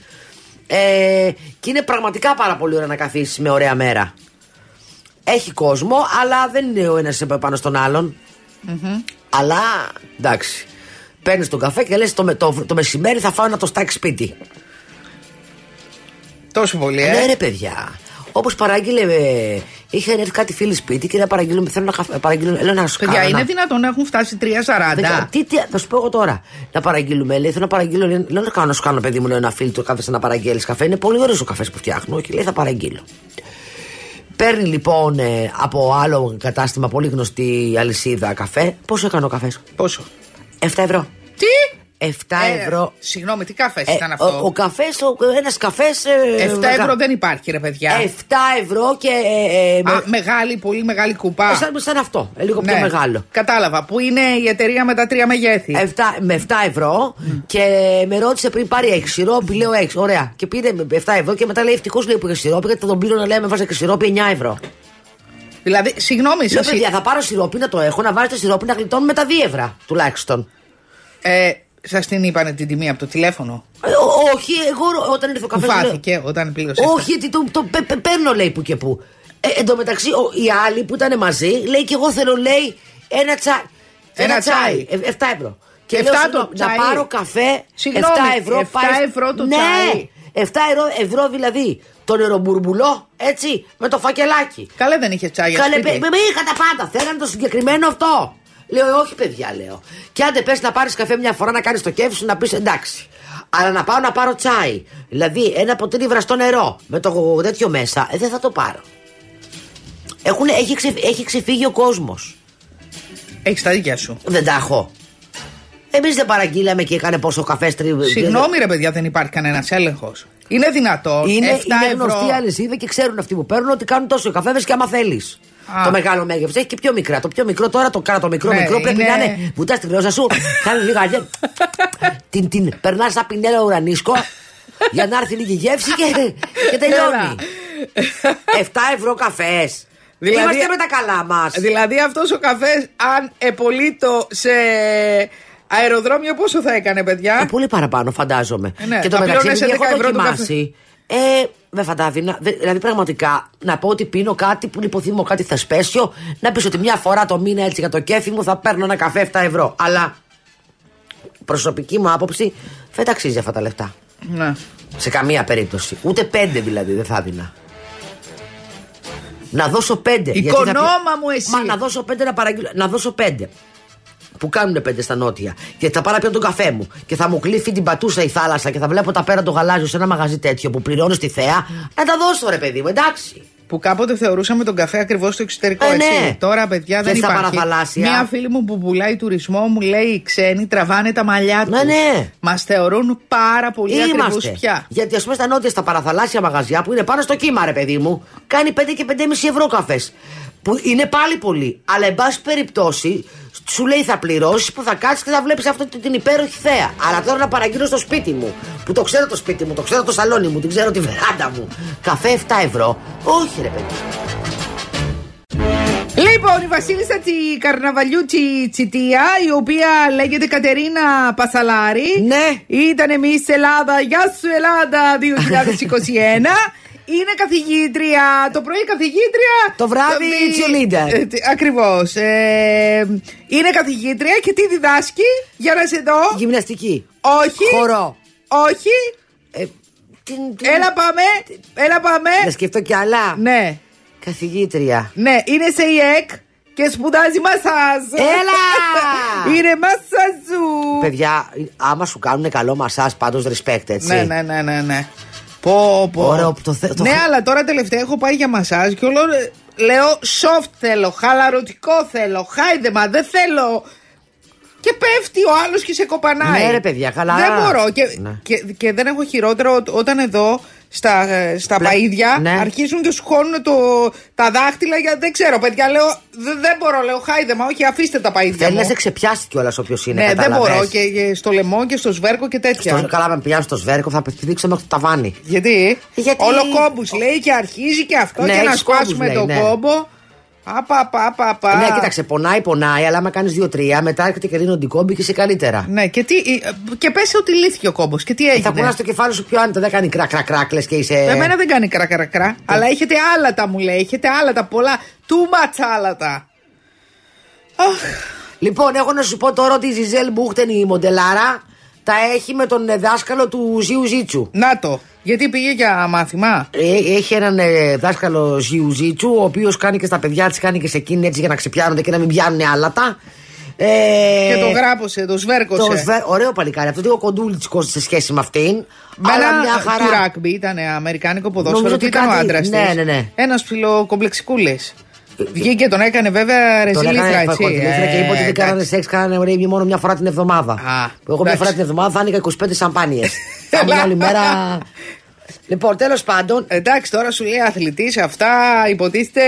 Ε, και είναι πραγματικά πάρα πολύ ωραίο να καθίσεις με ωραία μέρα. Έχει κόσμο, αλλά δεν είναι ο ένας πάνω στον άλλον. Αλλά εντάξει. Παίρνεις τον καφέ και λες το, με- το, το μεσημέρι θα φάω ένα τοστάκι σπίτι. Τόσο πολύ, Ναι, ε. ρε παιδιά. Όπως παράγγειλε. Ε, είχαν έρθει κάτι φίλοι σπίτι και να παραγγείλουν. Θέλω να καφέ- παραγγείλουν. Έλα να σου Παιδιά, κάνω είναι ένα- δυνατόν να έχουν φτάσει 3,40. Δεν ξέρω, τι, τι, θα σου πω εγώ τώρα. Να παραγγείλουμε. Λέει, θέλω να παραγγείλω. Λέει, λέω να κάνω, να σου κάνω, παιδί μου, λέω, ένα φίλτρο κάθεσαι να παραγγέλεις καφέ. Είναι πολύ ωραίος ο καφές που φτιάχνω. Και λέει, θα παραγγείλω. Παίρνει λοιπόν ε, από άλλο κατάστημα πολύ γνωστή αλυσίδα καφέ. Πόσο έκανε ο καφές, Πόσο; 7 ευρώ. Τι! 7 Ε, ευρώ. Συγγνώμη, τι καφές Ε, ήταν αυτό; Ο, ο καφές, ένας καφές. 7 ευρώ δεν υπάρχει, ρε παιδιά. 7 ευρώ και. Ε, ε, Α, με- μεγάλη, πολύ μεγάλη κουπά. ε, σαν, σαν αυτό. ε, λίγο πιο Ναι, μεγάλο. Κατάλαβα. Πού είναι η εταιρεία με τα τρία μεγέθη; 7, με 7 ευρώ και με ρώτησε πριν πάρει έχει σιρόπι. Λέω 6. Ωραία. Και πήρε με 7 ευρώ και μετά λέει ευτυχώς λέει που είχε σιρόπι γιατί θα τον πλήρωνα λέει με βάζα και σιρόπι 9 ευρώ. Δηλαδή, συγγνώμη, Λέω σας... παιδιά θα πάρω σιρόπι να το έχω να βάζετε σιρόπι να γλιτώνουμε τα 2 ευρώ τουλάχιστον. ε, σας την είπανε την τιμή από το τηλέφωνο. Ε, ό- όχι, εγώ ρω- όταν ήρθε ο Που καφές. φάθηκε όταν πλήρωσε. Όχι, γιατί το, το, πε- πε- παίρνω λέει που και που. Ε, εν τω μεταξύ, ο, οι άλλοι που ήταν μαζί, λέει και εγώ θέλω, λέει, ένα τσάι. Ένα τσάι. Ε, 7 ευρώ. Και Εφτά λέω, το συγγνώμη, να τσάι. πάρω καφέ. Συγγνώμη, 7 ευρώ, 7 πάει- ευρώ το ναι, τσάι. 7 ευρώ, ευρώ δηλαδή το νερομπουρμπουλό, έτσι, με το φακελάκι. Καλέ δεν είχε τσάι Καλέ, σπίτι. με, με είχα τα πάντα. Θέλανε το συγκεκριμένο αυτό. Λέω, «Ε, όχι, παιδιά, λέω. Και άντε πες να πάρεις καφέ μια φορά να κάνεις το κέφι σου να πεις εντάξει. Αλλά να πάω να πάρω τσάι. Δηλαδή, ένα ποτήρι βραστό νερό με το τέτοιο μέσα, ε, δεν θα το πάρω. Έχουν, έχει, ξε, έχει ξεφύγει ο κόσμος. Έχεις τα δίκια σου. Δεν τα έχω. Εμείς δεν παραγγείλαμε και έκανε πόσο καφέ τρίβει. Συγγνώμη, ρε παιδιά, δεν υπάρχει κανένας έλεγχος. Είναι δυνατόν. Είναι, 7 είναι ευρώ. γνωστή αλυσίδα και ξέρουν αυτοί που παίρνουν ότι κάνουν τόσο καφές και άμα θέλεις. Α. Το μεγάλο μέγεθος έχει και πιο μικρά. Το πιο μικρό τώρα, το κάνα το μικρό, Ναι, μικρό πρέπει είναι- να είναι. Βουτάς τη γλώσσα σου, κάνεις λίγα γεύση. την την περνάς σαν πινέλα ουρανίσκο για να έρθει λίγη γεύση και, και τελειώνει. 7 ευρώ καφές. Δηλαδή- Είμαστε με τα καλά μας. Δηλαδή αυτός ο καφές, αν επολύτω σε αεροδρόμιο, πόσο θα έκανε, παιδιά; πολύ παραπάνω, φαντάζομαι. Ε, ναι, και το θα μεταξύ, πλήρωνες επειδή 11 έχω ευρώ τον δοκιμάσει. Ε, δεν φαντάζομαι. Δηλαδή, πραγματικά, να πω ότι πίνω κάτι που λιποθύμω κάτι θεσπέσιο, να πεις ότι μια φορά το μήνα έτσι για το κέφι μου θα παίρνω ένα καφέ 7 ευρώ. Αλλά προσωπική μου άποψη δεν ταξίζει αυτά τα λεφτά. Ναι. Σε καμία περίπτωση. Ούτε πέντε δηλαδή δεν θα έδινα. Να δώσω πέντε. γιατί θα πει- Οικονόμα μου εσύ. Μα να δώσω πέντε να παραγγείλω. Να δώσω πέντε. Που κάνουν πέντε στα νότια. Γιατί θα πάρω να πιω τον καφέ μου. Και θα μου κλείφει την πατούσα η θάλασσα. Και θα βλέπω τα πέρα το γαλάζιο σε ένα μαγαζί τέτοιο που πληρώνει τη θέα. Να τα δώσω ρε παιδί μου, εντάξει. Που κάποτε θεωρούσαμε τον καφέ ακριβώς στο εξωτερικό, Ε, έτσι. ναι. Τώρα, παιδιά, Και δεν στα υπάρχει. παραθαλάσσια. Μία φίλη μου που πουλάει τουρισμό μου λέει: Οι ξένοι τραβάνε τα μαλλιά τους. Ναι, ναι. Μας θεωρούν πάρα πολύ ακριβούς Είμαστε. πια. Γιατί ας πούμε στα νότια, στα παραθαλάσσια μαγαζιά που είναι πάνω στο κύμα, ρε παιδί μου, κάνει 5 και 5,5 ευρώ καφές. Που είναι πάλι πολύ. Αλλά εν πάση περιπτώσει, σου λέει θα πληρώσεις που θα κάτσεις και θα βλέπεις αυτή την υπέροχη θέα. Αλλά τώρα να παραγγείλω στο σπίτι μου, που το ξέρω το σπίτι μου, το ξέρω το σαλόνι μου, την ξέρω τη βεράντα μου. Καφέ 7 ευρώ. Όχι, ρε παιδί. Λοιπόν, η Βασίλισσα τη Καρναβαλιού τη Τσιτία, η οποία λέγεται Κατερίνα Πασαλάρη. Ναι. Ήταν εμείς Ελλάδα. Γεια σου, Ελλάδα [laughs] 2021. Είναι καθηγήτρια. Το πρωί καθηγήτρια. Το βράδυ cheerleader. Ακριβώς. Ε, είναι καθηγήτρια και τι διδάσκει, για να σε δω. Γυμναστική. Όχι. Χορό. Όχι. Ε, την- την- Έλα πάμε. Έλα πάμε. Να σκεφτώ κι άλλα. Ναι. Καθηγήτρια. Ναι, είναι σε ΙΕΚ και σπουδάζει μασάζ. Έλα! [laughs] είναι μασάζου. Παιδιά, άμα σου κάνουν καλό μασάζ, πάντως respect, έτσι. Ναι, ναι, ναι, ναι, ναι. Πω, πω. Ωραίο, το θε- το ναι, χα- αλλά τώρα τελευταία έχω πάει για μασάζ και όλο ε, λέω soft θέλω, χαλαρωτικό θέλω, χάιδεμα, δεν θέλω. Και πέφτει ο άλλος και σε κοπανάει. Ναι, ρε, παιδιά, καλά. Δεν μπορώ. Και, Ναι. και, και δεν έχω χειρότερο ό- όταν εδώ στα, ε, στα Πλα- παΐδια ναι. αρχίζουν και σου χώνουν το, τα δάχτυλα. Για, δεν ξέρω, παιδιά. Λέω, δεν, δεν μπορώ, λέω χάιδεμα. Όχι, αφήστε τα παΐδια. Θέλεις μου. να σε ξεπιάσει κιόλας όποιος είναι. Ναι, δεν κατάλαβες. μπορώ. Και, και στο λαιμό και στο σβέρκο και τέτοια. Στο, καλά, με πιάσει στο σβέρκο, θα πηδήξω μέχρι το ταβάνι. Γιατί, Γιατί- όλο κόμπους λέει και αρχίζει και αυτό Ναι, και να έχεις κόμπους, σπάσουμε λέει, τον ναι. κόμπο. Απα, πα, πα, πα. Ναι, κοίταξε, πονάει, πονάει, αλλά άμα κάνεις δύο-τρία, μετά έρχεται και δίνω την κόμπη και είσαι καλύτερα. Ναι, και, τι, και πες ότι λύθηκε ο κόμπος και τι έγινε. Θα κουνά το κεφάλι σου πιο άνετα, δεν κάνει κρακ κρακ κρακ, λες και είσαι. Εμένα δεν κάνει κρακρακρά, αλλά έχετε άλατα μου λέει, έχετε άλατα πολλά, too much άλατα. Αχ, Λοιπόν, έχω να σου πω τώρα ότι η Ζιζέλ Μπούχτεν, η μοντελάρα, τα έχει με τον ε, δάσκαλο του Ζιου Ζίτσου. να το, γιατί πήγε για μάθημα; Ε, Έχει έναν ε, δάσκαλο Ζιουζίτσου, ο οποίος κάνει και στα παιδιά της, κάνει και σε εκείνη έτσι για να ξεπιάνονται και να μην πιάνουν άλατα. Ε, Και το γράπωσε, το σβέρκωσε. το σβε- ωραίο παλικάρι. Αυτό λίγο κοντούλιτσικος σε σχέση με αυτήν. Με αλλά ένα μια του χαρά. ράκμπι ήταν αμερικάνικο ποδόσφαιρο. Νομίζω Τι ότι ήταν ο κάτι- άντρας ναι, ναι, ναι. Ένας ψιλοκομπλεξικούλη. Βγήκε τον έκανε βέβαια Τον ρεζιλήθρα έκανε έτσι. κοντιλήθρα και είπε ότι δεν κάνανε εντάξει. σεξ, κάνανε ρέιμι μόνο μια φορά την εβδομάδα. Α, Που εγώ μια εντάξει. φορά την εβδομάδα θα άνοιγα 25 σαμπάνιες. [laughs] θα ήμουν όλη μέρα. Λοιπόν, τέλος πάντων, Εντάξει, τώρα σου λέει αθλητής, αυτά υποτίθεται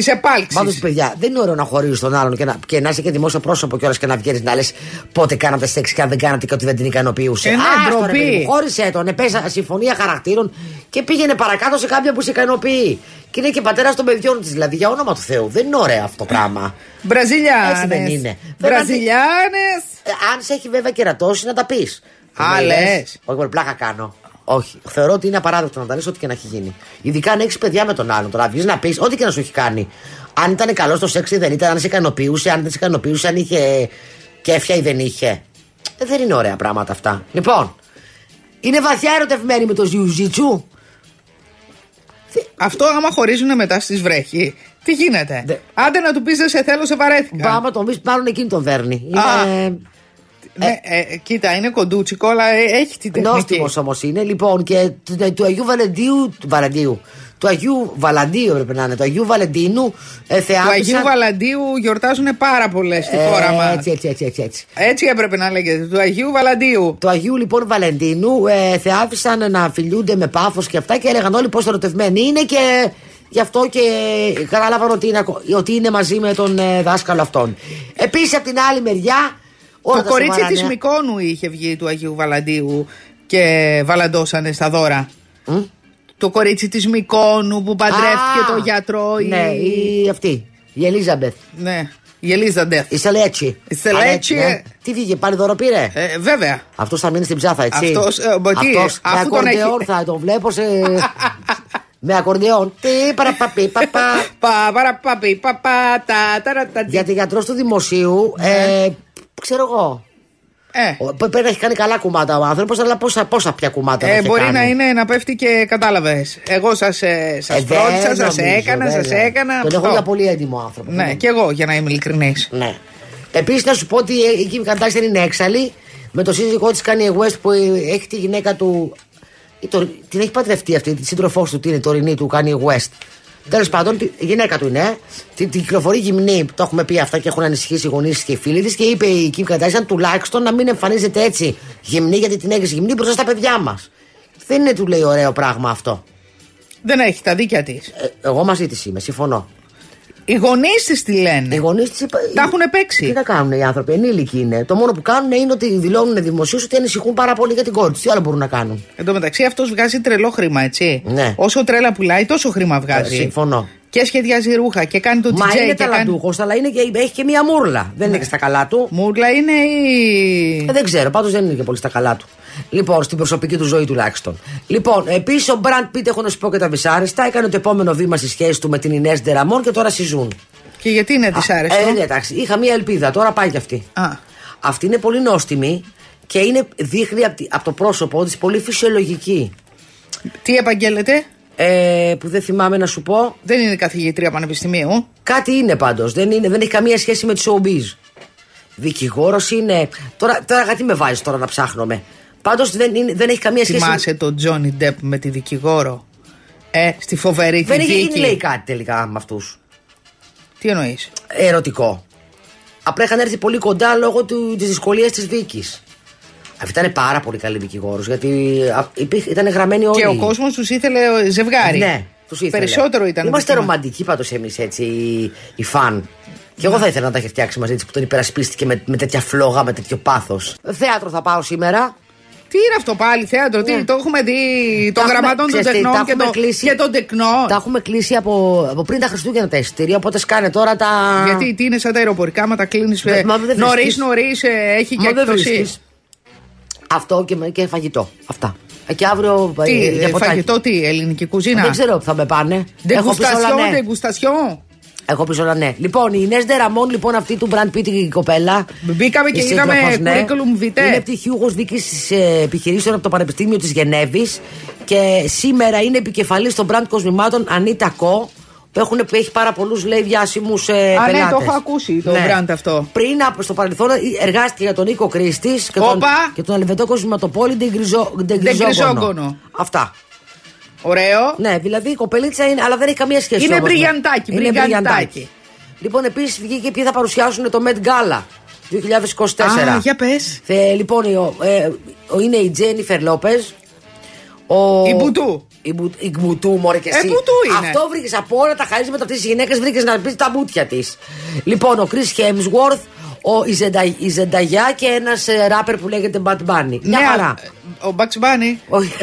στις επάλξεις. Πάντω, παιδιά, δεν είναι ωραίο να χωρίζεις τον άλλον και να, και να είσαι και δημόσιο πρόσωπο κιόλας και να βγαίνεις να λες πότε κάνατε σεξ και αν δεν κάνατε και ότι δεν την ικανοποιούσε. Ε, ναι, Άστο, ρε ντροπή. παιδί μου, Χώρισε τον, επέσα συμφωνία χαρακτήρων και πήγαινε παρακάτω σε κάποια που σε ικανοποιεί. Και είναι και πατέρας των παιδιών της, δηλαδή για όνομα του Θεού. Δεν είναι ωραίο αυτό το πράγμα. Μπραζιλιάνες. Έτσι δεν είναι. Βέβαια, Μπραζιλιάνες. Ε, αν σε έχει βέβαια κερατώσει, να τα πεις. Α, λες. Όχι, μόνο πλάκα κάνω. Όχι. Θεωρώ ότι είναι απαράδεκτο να τα λες ό,τι και να έχει γίνει. Ειδικά αν έχεις παιδιά με τον άλλον. Τώρα βγεις να πεις ό,τι και να σου έχει κάνει. Αν ήταν καλός στο σεξ ή δεν ήταν, αν σε ικανοποιούσε, αν δεν σε ικανοποιούσε, αν είχε κέφια ή δεν είχε. Ε, δεν είναι ωραία πράγματα αυτά. Λοιπόν, είναι βαθιά ερωτευμένη με το Ζιουζίτσου. Αυτό άμα χωρίζουν μετά στις βρέχει. Τι γίνεται; Δε- Άντε να του πεις δεν σε θέλω, σε βαρέθηκα. Μπάμα τον πεις, μάλλον εκείνη τον δέρνει. Α. Είναι Ναι, ε, κοίτα, είναι κοντούτσικο, αλλά ε, έχει την τεχνική. νόστιμο όμως είναι. Λοιπόν, και του, του Αγίου Βαλεντίου. Του Βαλαντίου. Του Αγίου Βαλαντίου έπρεπε να είναι. Του Αγίου Βαλεντίνου ε, Του θεάτησαν- Αγίου Βαλαντίου γιορτάζουν πάρα πολλές στη Ε, χώρα μας. Έτσι, έτσι, έτσι, έτσι, έτσι. Έτσι έπρεπε να λέγεται. Του Αγίου Βαλαντίου. Του Αγίου λοιπόν Βαλεντίνου ε, θεάθησαν να φιλιούνται με πάθο και αυτά και έλεγαν όλοι πόσο ερωτευμένοι είναι και γι' αυτό και κατάλαβαν ότι είναι, ακο- ότι είναι μαζί με τον ε, δάσκαλο αυτόν. Επίσης από την άλλη μεριά. Όλα Το τα κορίτσι σοβαρά τη νέα- Μικόνου είχε βγει του Αγίου Βαλαντίου και βαλαντώσανε στα δώρα. Μ; Το κορίτσι τη Μικόνου που παντρεύτηκε Α, το γιατρό. η- Ναι, η αυτή. Η Ελίζαμπεθ. Ναι, η Ελίζα Ντεφ. Η Σελέτσι. Η Σελέτσι, Α, ναι. ε. Τι βγήκε, πάλι δώρο πήρε; Ε, βέβαια. Αυτός θα μείνει στην ψάθα, έτσι. Αυτός, ε, μπα, τι, Αυτός με αφού τον ακορντεόν έχει- θα τον βλέπω σε. [laughs] με ακορντεόν. Τι παραπαπί, παπά. Πα, παρα, πα, πι, πα, πα, τα, ταρα, τα, τι. Γιατί γιατρός του δημοσίου, ε, ξέρω εγώ. Ε, Ο- πέ- Πρέπει να έχει κάνει καλά κουμάτα ο άνθρωπος, αλλά πόσα, πόσα πια κουμάτα ε, θα έχει μπορεί κάνει. να είναι να πέφτει και κατάλαβες. Εγώ σας σας Ε, δεν φρόντισα, σας νομίζω, έκανα, σας βέβαια. έκανα. Τον έχω αυτό. για πολύ έντιμο άνθρωπο. Ναι, και εγώ για να είμαι ειλικρινής. Ναι. Επίσης να σου πω ότι ε, η Kim Kardashian είναι έξαλλη. Με το σύζυγό της Kanye West που ε, έχει τη γυναίκα του. ή το- την έχει παντρευτεί αυτή, τη σύντροφός του, την είναι η τωρινή του Kanye West. Τέλος πάντων, τη- η γυναίκα του είναι. Την, την κυκλοφορεί γυμνή, το έχουμε πει αυτά και έχουν ανησυχήσει οι γονείς και οι φίλοι της. Και είπε η Kim Kardashian τουλάχιστον να μην εμφανίζεται έτσι γυμνή, γιατί την έχεις γυμνή μπροστά στα παιδιά μας. Δεν είναι, του λέει, ωραίο πράγμα αυτό. Δεν έχει τα δίκια της. Ε, εγώ μαζί της είμαι, συμφωνώ. Οι γονείς της τι λένε. Οι γονείς της Τα έχουν παίξει. Τι να κάνουν οι άνθρωποι, ενήλικοι είναι. Το μόνο που κάνουν είναι ότι δηλώνουν δημοσίως ότι ανησυχούν πάρα πολύ για την κόρη τους. Τι άλλο μπορούν να κάνουν; Εν τω μεταξύ αυτός βγάζει τρελό χρήμα, έτσι. Ναι. Όσο τρέλα πουλάει, τόσο χρήμα βγάζει. Συμφωνώ. Και σχεδιάζει ρούχα και κάνει το DJ. Μα είναι και κάνει... ταλαντούχος, αλλά είναι και, έχει και μία μούρλα. Δεν είναι και στα καλά του. Μούρλα είναι η. Ε, δεν ξέρω, πάντως δεν είναι και πολύ στα καλά του. Λοιπόν, στην προσωπική του ζωή τουλάχιστον. Λοιπόν, επίσης ο Μπραντ Πίτ, έχω να σου πω και τα δυσάρεστα, έκανε το επόμενο βήμα στη σχέση του με την Ινές Ντεραμόν και τώρα συζούν. Και γιατί είναι δυσάρεστο; Ε, ναι, εντάξει, είχα μία ελπίδα, τώρα πάει κι αυτή. Α. Αυτή είναι πολύ νόστιμη και είναι, δείχνει από, τη- από το πρόσωπό της πολύ φυσιολογική. Τι επαγγέλλεται; Ε, που δεν θυμάμαι να σου πω. Δεν είναι καθηγήτρια πανεπιστημίου. Κάτι είναι πάντως. Δεν, είναι, δεν έχει καμία σχέση με τη showbiz. Δικηγόρος είναι. Τώρα, τώρα γιατί με βάζεις τώρα να ψάχνομαι; Πάντως δεν, είναι- δεν έχει καμία σχέση. Θυμάσαι τον Τζόνι Ντεπ με τη δικηγόρο; Ε, στη φοβερή τη Δεν έχει δίκη. γίνει λέει κάτι τελικά με αυτούς. Τι εννοείς; Ερωτικό. Απλά είχαν έρθει πολύ κοντά λόγω της δυσκολίας της δίκης. Αυτή ήταν πάρα πολύ καλή δικηγόρος γιατί α, υπήρχε- ήταν γραμμένοι όλοι. Και ο κόσμος τους ήθελε ε, ζευγάρι. Ναι, τους ήθελε. Περισσότερο ήταν. Είμαστε το θέμα. ρομαντικοί πάντως εμείς έτσι, οι, οι φαν. Και εγώ θα ήθελα να τα είχε φτιάξει μαζί της που τον υπερασπίστηκε με, με τέτοια φλόγα, με τέτοιο πάθος. Θέατρο θα πάω σήμερα. Τι είναι αυτό πάλι, θέατρο, τι, Ναι. το έχουμε δει Τα των έχουμε- γραμματών των ξέρεις τι, τεχνών τα και, έχουμε το, κλείσει. και των τεκνών. Τα έχουμε κλείσει από, από πριν τα Χριστούγεννα τα εισιτήρια, οπότε σκάνε τώρα τα. Γιατί τι είναι σαν τα αεροπορικά, μα τα κλείνεις Δε- μα δεν νωρίς βρίσκεις. νωρίς, έχει και Μα δεν έκπτωση. βρίσκεις. Αυτό και, με- και φαγητό. Αυτά. Ε, Και αύριο ε, Τι, για ε, ποτάκι. φαγητό, τι, ελληνική κουζίνα; Δεν ξέρω που θα με πάνε. Έχω πει όλα Δεγκουστασιόν, ναι. δεγκουστασιόν. Έχω πει όλα ναι. Λοιπόν, η Ινές Ντεραμόν, λοιπόν, αυτή του Brand Pitt η κοπέλα. Μπήκαμε και η είδαμε σύντροφος, curriculum vitae. Είναι πτυχιούχο δίκης επιχειρήσεων από το Πανεπιστήμιο της Γενέβης. Και σήμερα είναι επικεφαλής των brand κοσμημάτων Ανίτα Κο. Που, έχουν, που έχει πάρα πολλούς λέει διάσημους ε, Α, ναι, πελάτες. το έχω ακούσει, το brand αυτό. Πριν από στο παρελθόν ε, εργάστηκε για τον Νίκο Κρίστης και, τον, Όπα! και τον Ελβετό κοσμηματοπόλη Ντεγκριζόγονο. Ντεγκριζόγονο. Αυτά. Ωραίο. Ναι, δηλαδή η κοπελίτσα είναι, αλλά δεν έχει καμία σχέση. Είναι όμως με- μπριγιαντάκι, Είναι μπριγιαντάκι. Λοιπόν, επίσης βγήκε ποιοι θα παρουσιάσουν το Met Gala 2024. Α, για πες. Θε, λοιπόν, ο, ε, ο- είναι η Τζένιφερ Λόπες. Ο... Η Μπουτού. Η, Μπου, η Μπουτού, μωρέ και Ε, εσύ. Μπουτού είναι. Αυτό βρήκες από όλα τα χαρίσματα αυτή τη γυναίκα, βρήκες να πεις τα μπούτια της. Λοιπόν, ο Chris Hemsworth, ο, η, Ζεντα, η Ζενταγιά και ένας ράπερ που λέγεται Bad Bunny. Μια Ναι, χαρά. Αλλά, Ο Bugs Bunny. Όχι. [laughs]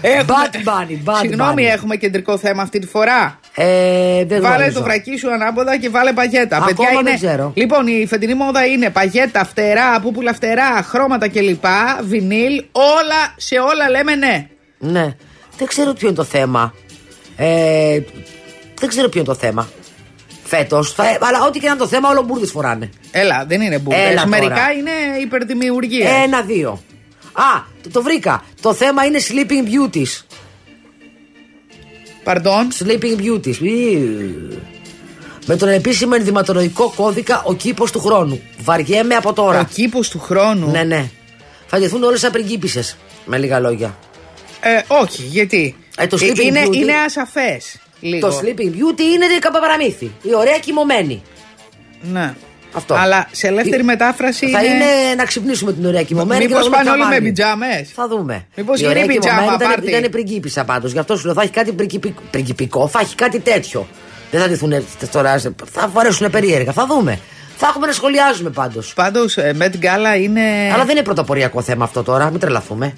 Έχουμε- Bad Bunny, Bad Συγγνώμη, Bunny. έχουμε κεντρικό θέμα αυτή τη φορά. Ε, δεν Βάλε γνωρίζω. το βρακί σου ανάποδα και βάλε παγέτα. Ακόμα Παιδιά, δεν είναι... ξέρω. Λοιπόν, η φετινή μόδα είναι παγέτα, φτερά, πούπουλα φτερά, χρώματα κλπ. Βινίλ, όλα σε όλα λέμε ναι. Ναι. Δεν ξέρω ποιο είναι το θέμα. Ε, δεν ξέρω ποιο είναι το θέμα. Φέτος. Αλλά ό,τι και να είναι το θέμα, όλο μπουρδες φοράνε. Έλα, δεν είναι μπουρδες. Έλα τώρα. Μερικά είναι υπερδημιουργία. Ένα-δύο. Α, το, το βρήκα. Το θέμα είναι Sleeping Beauties. Παρντών. Sleeping Beauties. Ιου. Με τον επίσημο ενδυματολογικό κώδικα ο κήπος του χρόνου. Βαριέμαι από τώρα. Ο κήπος του χρόνου. Ναι, ναι. Θα ντυθούν όλες σαν πριγκίπισες. Με λίγα λόγια. Ε, όχι, γιατί; Ε, το Sleeping είναι, Beauty- είναι ασαφές. Λίγο. Το Sleeping Beauty είναι καπαπαραμύθι. Η ωραία κοιμωμένη. Ναι. Αυτό. Αλλά σε ελεύθερη Ε, μετάφραση Θα είναι. είναι να ξυπνήσουμε την ωραία κοιμωμένη. Μήπως και να δούμε πάνε τι θα όλοι με βάλει. πιτζάμες; Θα δούμε. Μήπως Η ωραία γίνει πιτζάμα κοιμωμένη ήταν, πάρτι; ήταν πριγκίπισσα πάντως. Γι' αυτό σου λέω θα έχει κάτι πριγκιπι- πριγκιπικό, θα έχει κάτι τέτοιο. Δεν θα ντυθούν τώρα. σε- Θα φορέσουν περίεργα. Θα δούμε. Θα έχουμε να σχολιάζουμε πάντως. Πάντως, Met Gala είναι. Αλλά δεν είναι πρωτοποριακό θέμα αυτό τώρα, μην τρελαθούμε.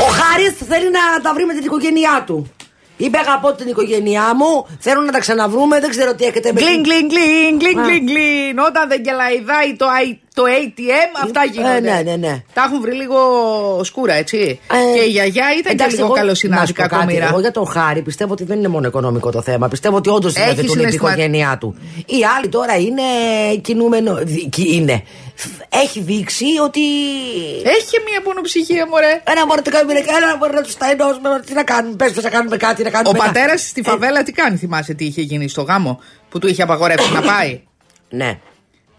Ο Χάρης θέλει να τα βρει με την οικογένειά του. Είπε αγαπώ την οικογένειά μου, θέλω να τα ξαναβρούμε, δεν ξέρω τι έχετε με Γκλιν, γκλιν, γκλιν, γκλιν, Α. γκλιν, γκλιν. Όταν δεν κελαϊδάει το, I- το ATM, αυτά Ε, γίνονται. ναι, ναι, ναι. Τα έχουν βρει λίγο σκούρα, έτσι. Ε, και η γιαγιά ήταν εντάξει, και λίγο εγώ- να καλοσυνάτικα σου πω κάτι, κομμύρα. Εγώ για τον Χάρη πιστεύω ότι δεν είναι μόνο οικονομικό το θέμα. Πιστεύω ότι όντως Έχει είναι την συναισθημα- οικογένειά του. Οι άλλοι τώρα είναι κινούμενο. δι- κι- Είναι. Έχει δείξει ότι. Έχει και μία πονοψυχία, μωρέ. Ένα μόνο τι κάνουμε, ένα μόνο να τους τα ενώσουμε. Τι να κάνουμε, πες να κάνουμε κάτι, να Ο κάνουμε. ένα- πατέρας στη Ε, φαβέλα τι κάνει, θυμάσαι τι είχε γίνει στο γάμο που του είχε απαγορεύσει να [coughs] πάει; Ναι.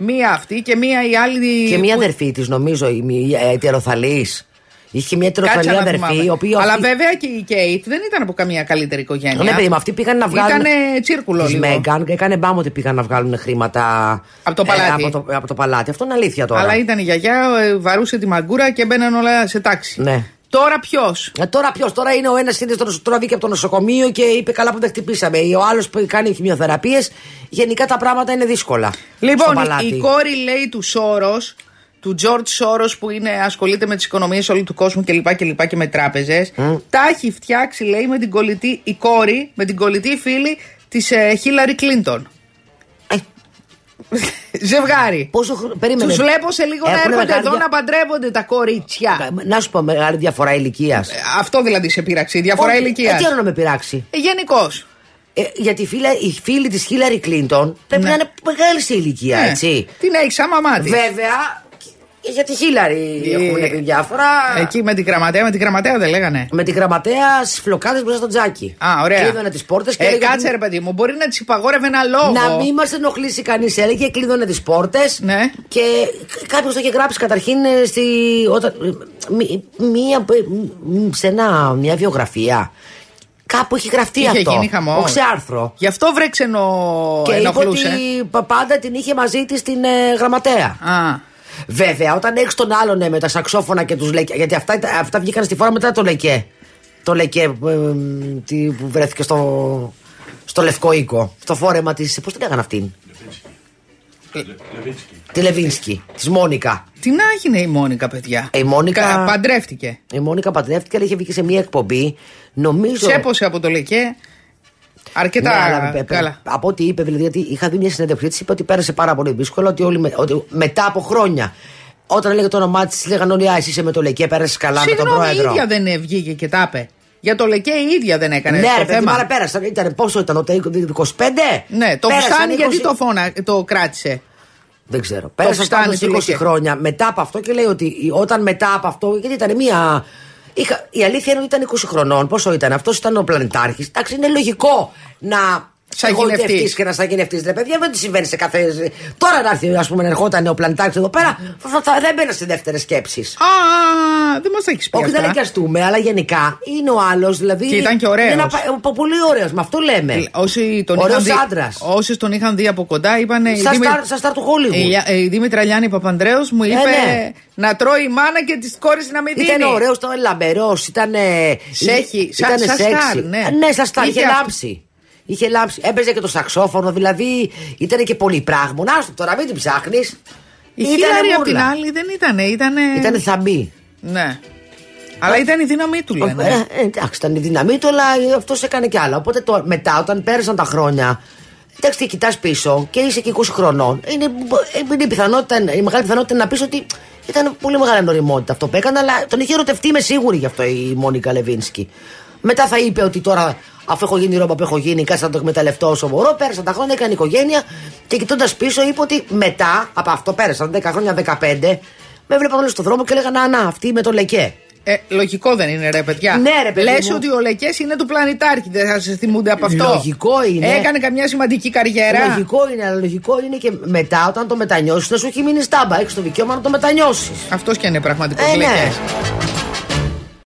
Μία αυτή και μία η άλλη. Και μία που- αδερφή της, νομίζω, η, η ετεροθαλής. Είχε μια Κάτσε ετεροθαλή να αδερφή, θυμάμαι. η οποία. Αλλά αυτή- βέβαια και η Κέιτ δεν ήταν από καμία καλύτερη οικογένεια. Ναι, παιδί μου, αυτοί πήγαν να βγάλουν. Ήτανε τσίρκουλο Της λίγο. Μέγκαν και έκανε μπάμ ότι πήγαν να βγάλουν χρήματα. Από το παλάτι. από, το, από το παλάτι. Αυτό είναι αλήθεια τώρα. Αλλά ήταν η γιαγιά, ε, βαρούσε τη μαγκούρα και μπαίναν όλα σε τάξη. Ναι. Τώρα ποιος; Ε, τώρα ποιος, τώρα είναι ο ένας είναι στο νοσο- τώρα βγήκε από το νοσοκομείο και είπε καλά που δεν χτυπήσαμε. Ο άλλος που κάνει χημειοθεραπείες. Γενικά τα πράγματα είναι δύσκολα. στο Λοιπόν, παλάτι. η κόρη λέει του Σόρος, του Τζορτ Σόρος που είναι, ασχολείται με τις οικονομίες όλου του κόσμου κλπ. Και, λοιπά και με τράπεζες. Τα έχει φτιάξει, λέει, με την κολλητή, η κόρη, με την κολλητή φίλη της Χίλαρι Κλίντον. Ε, Ζευγάρι. πόσο χρόνο. Περίμενε. Του βλέπω σε λίγο να Έχουνε έρχονται μεγάλη εδώ δια- να παντρεύονται τα κορίτσια. Ε, Να σου πω μεγάλη διαφορά ηλικίας. Ε, Αυτό δηλαδή σε πείραξε, η διαφορά ηλικίας. Ε, τι άλλο να με πειράξει. Γενικώς. Ε, γιατί η φίλα- η φίλη της Χίλαρη Κλίντον πρέπει Ναι. να είναι μεγάλη σε ηλικία, έτσι. Την έχεις σαν μαμά της. Βέβαια, και για τη Χίλαρη Ε, έχουν πει διάφορα. Εκεί με την γραμματέα, με την γραμματέα δεν λέγανε. Με τη γραμματέα στις φλοκάδες μπροστά στο τζάκι. Α, ωραία. Κλείδωνε τις πόρτες και ε, έλεγε. κάτσε ρε παιδί μου, μπορεί να τη υπαγόρευε ένα λόγο. Να μην μας ενοχλήσει κανείς, έλεγε, κλείδωνε τις πόρτες. Ναι. Και κάποιος το είχε γράψει καταρχήν ε, στη, όταν, ε, μη- μία, ε, μ, σε ένα, μια βιογραφία. Κάπου έχει γραφτεί Είχε αυτό. γίνει χαμός. Όχι σε άρθρο. Γι' αυτό βρε ξενο... Και είπε ενοχλούσε. ότι πα- πάντα την είχε μαζί της στην ε, γραμματέα. Α, Βέβαια, όταν έχεις τον άλλον ε, με τα σαξόφωνα και τους λεκέ. Γιατί αυτά, ήταν- αυτά βγήκαν στη φόρα μετά το λεκέ. Το λεκέ ε, ε, τι- που βρέθηκε στο, στο Λευκό Οίκο. Στο φόρεμα της. Πώς την λέγανε αυτήν; Τη Λεβίνσκι, της Μόνικα. τι να έγινε η Μόνικα, παιδιά. Η Μόνικα- Κα- Παντρεύτηκε. Η Μόνικα παντρεύτηκε, αλλά είχε βγει σε μια εκπομπή. Νομίζω. Τσέπωσε από το λεκέ. Αρκετά Ναι, αλλά, ε, ε, καλά. Από ό,τι είπε, δηλαδή, γιατί είχα δει μια συνέντευξη τη, είπε ότι πέρασε πάρα πολύ δύσκολα. Ότι, όλοι με- ότι μετά από χρόνια, όταν έλεγε το όνομά της, λέγανε όλοι Α, εσύ είσαι με το Λεκέ, πέρασες καλά με τον Συγγνώμη, η πρόεδρο. ίδια δεν βγήκε και τα είπε. Για το λεκέ η ίδια δεν έκανε Ναι, το ρε παιδί, θέμα. άρα πέρασαν. Ήταν, πόσο ήταν, το 25? Ναι, το Πέρασαν φουστάνι 20 γιατί το, φώνα, το κράτησε; Δεν ξέρω. Πέρασαν φουστάνι πάντως του 20 Λεκέ. χρόνια μετά από αυτό και λέει ότι όταν μετά από αυτό. Γιατί ήταν μία. Είχα, η αλήθεια είναι ότι ήταν 20 χρονών. Πόσο ήταν, αυτός ήταν ο πλανητάρχης. Εντάξει, είναι λογικό να Σαγηνευτείς. εγωιτευτείς και να σαγηνευτεί. Ρε παιδιά, δεν τη συμβαίνει σε κάθε. Τώρα να έρθει, ας πούμε, να ερχόταν ο πλανητάρχη εδώ πέρα, θα, θα- δεν μπαίνα σε δεύτερες σκέψεις. Α, δεν μας τα έχεις πει. Όχι, αυτά. δεν εικιαστούμε, αλλά γενικά είναι ο άλλος. Δηλαδή, Και ήταν και ωραίος. είναι ένα πα- πα- πολύ ωραίος, με αυτό λέμε. Ε, Όσοι τον, Ωραίος είχαν δει, άντρας. όσοι τον είχαν δει από κοντά είπαν. η Σαν Δήμη- στάρ, σαν στάρ του Hollywood. η, Λιά- η Δήμητρα Λιάννη Παπανδρέου μου είπε ναι. να τρώει η μάνα και της κόρης να μην δίνει. Ήταν ωραίος, ήταν λαμπερός, ήταν. Σέχη, σαν- ήταν σαν σεξι. στάρ, ναι. ναι, σαν στάρ, Είχε είχε αυτό. λάμψει. Είχε λάμψει. Έπαιζε και το σαξόφωνο, δηλαδή ήταν και πολύ πράγμα. Να σου τώρα, μην την ψάχνεις. Η Χίλαρη απ' την άλλη δεν ήταν. Ήτανε... Ήταν θαμπή. Ναι. Αλλά ήταν η δύναμή του, λένε. Ε, ε, εντάξει, ήταν η δύναμή του, αλλά αυτός έκανε κι άλλα. Οπότε το, μετά, όταν πέρασαν τα χρόνια, εντάξει, κοιτάς πίσω και είσαι και 20 χρονών, είναι, είναι η, πιθανότητα, η μεγάλη πιθανότητα να πεις ότι ήταν πολύ μεγάλη νοημότητα αυτό που έκανε, αλλά τον είχε ερωτευτεί, είμαι σίγουρη γι' αυτό η Μόνικα Λεβίνσκι. Μετά θα είπε ότι τώρα, αφού έχω γίνει η ρόμπα που έχω γίνει, κάτσε να το εκμεταλλευτώ όσο μπορώ. Πέρασαν τα χρόνια, έκανε οικογένεια και κοιτώντας πίσω, είπε ότι μετά από αυτό πέρασαν 10 χρόνια, 15, με έβλεπαν όλοι στον δρόμο και έλεγαν Να, να, αυτή με το λεκέ. Ε, λογικό δεν είναι, ρε παιδιά. Ναι, ρε παιδί Λες μου. ότι ο Λεκές είναι του πλανητάρχη. Δεν θα σε θυμούνται από αυτό. Λογικό είναι. Έκανε καμιά σημαντική καριέρα. Λογικό είναι, αλλά λογικό είναι και μετά όταν το μετανιώσεις να σου έχει μείνει στάμπα. Έχεις το δικαίωμα να το μετανιώσεις. Αυτός και είναι πραγματικός Ε, ναι. Λεκές.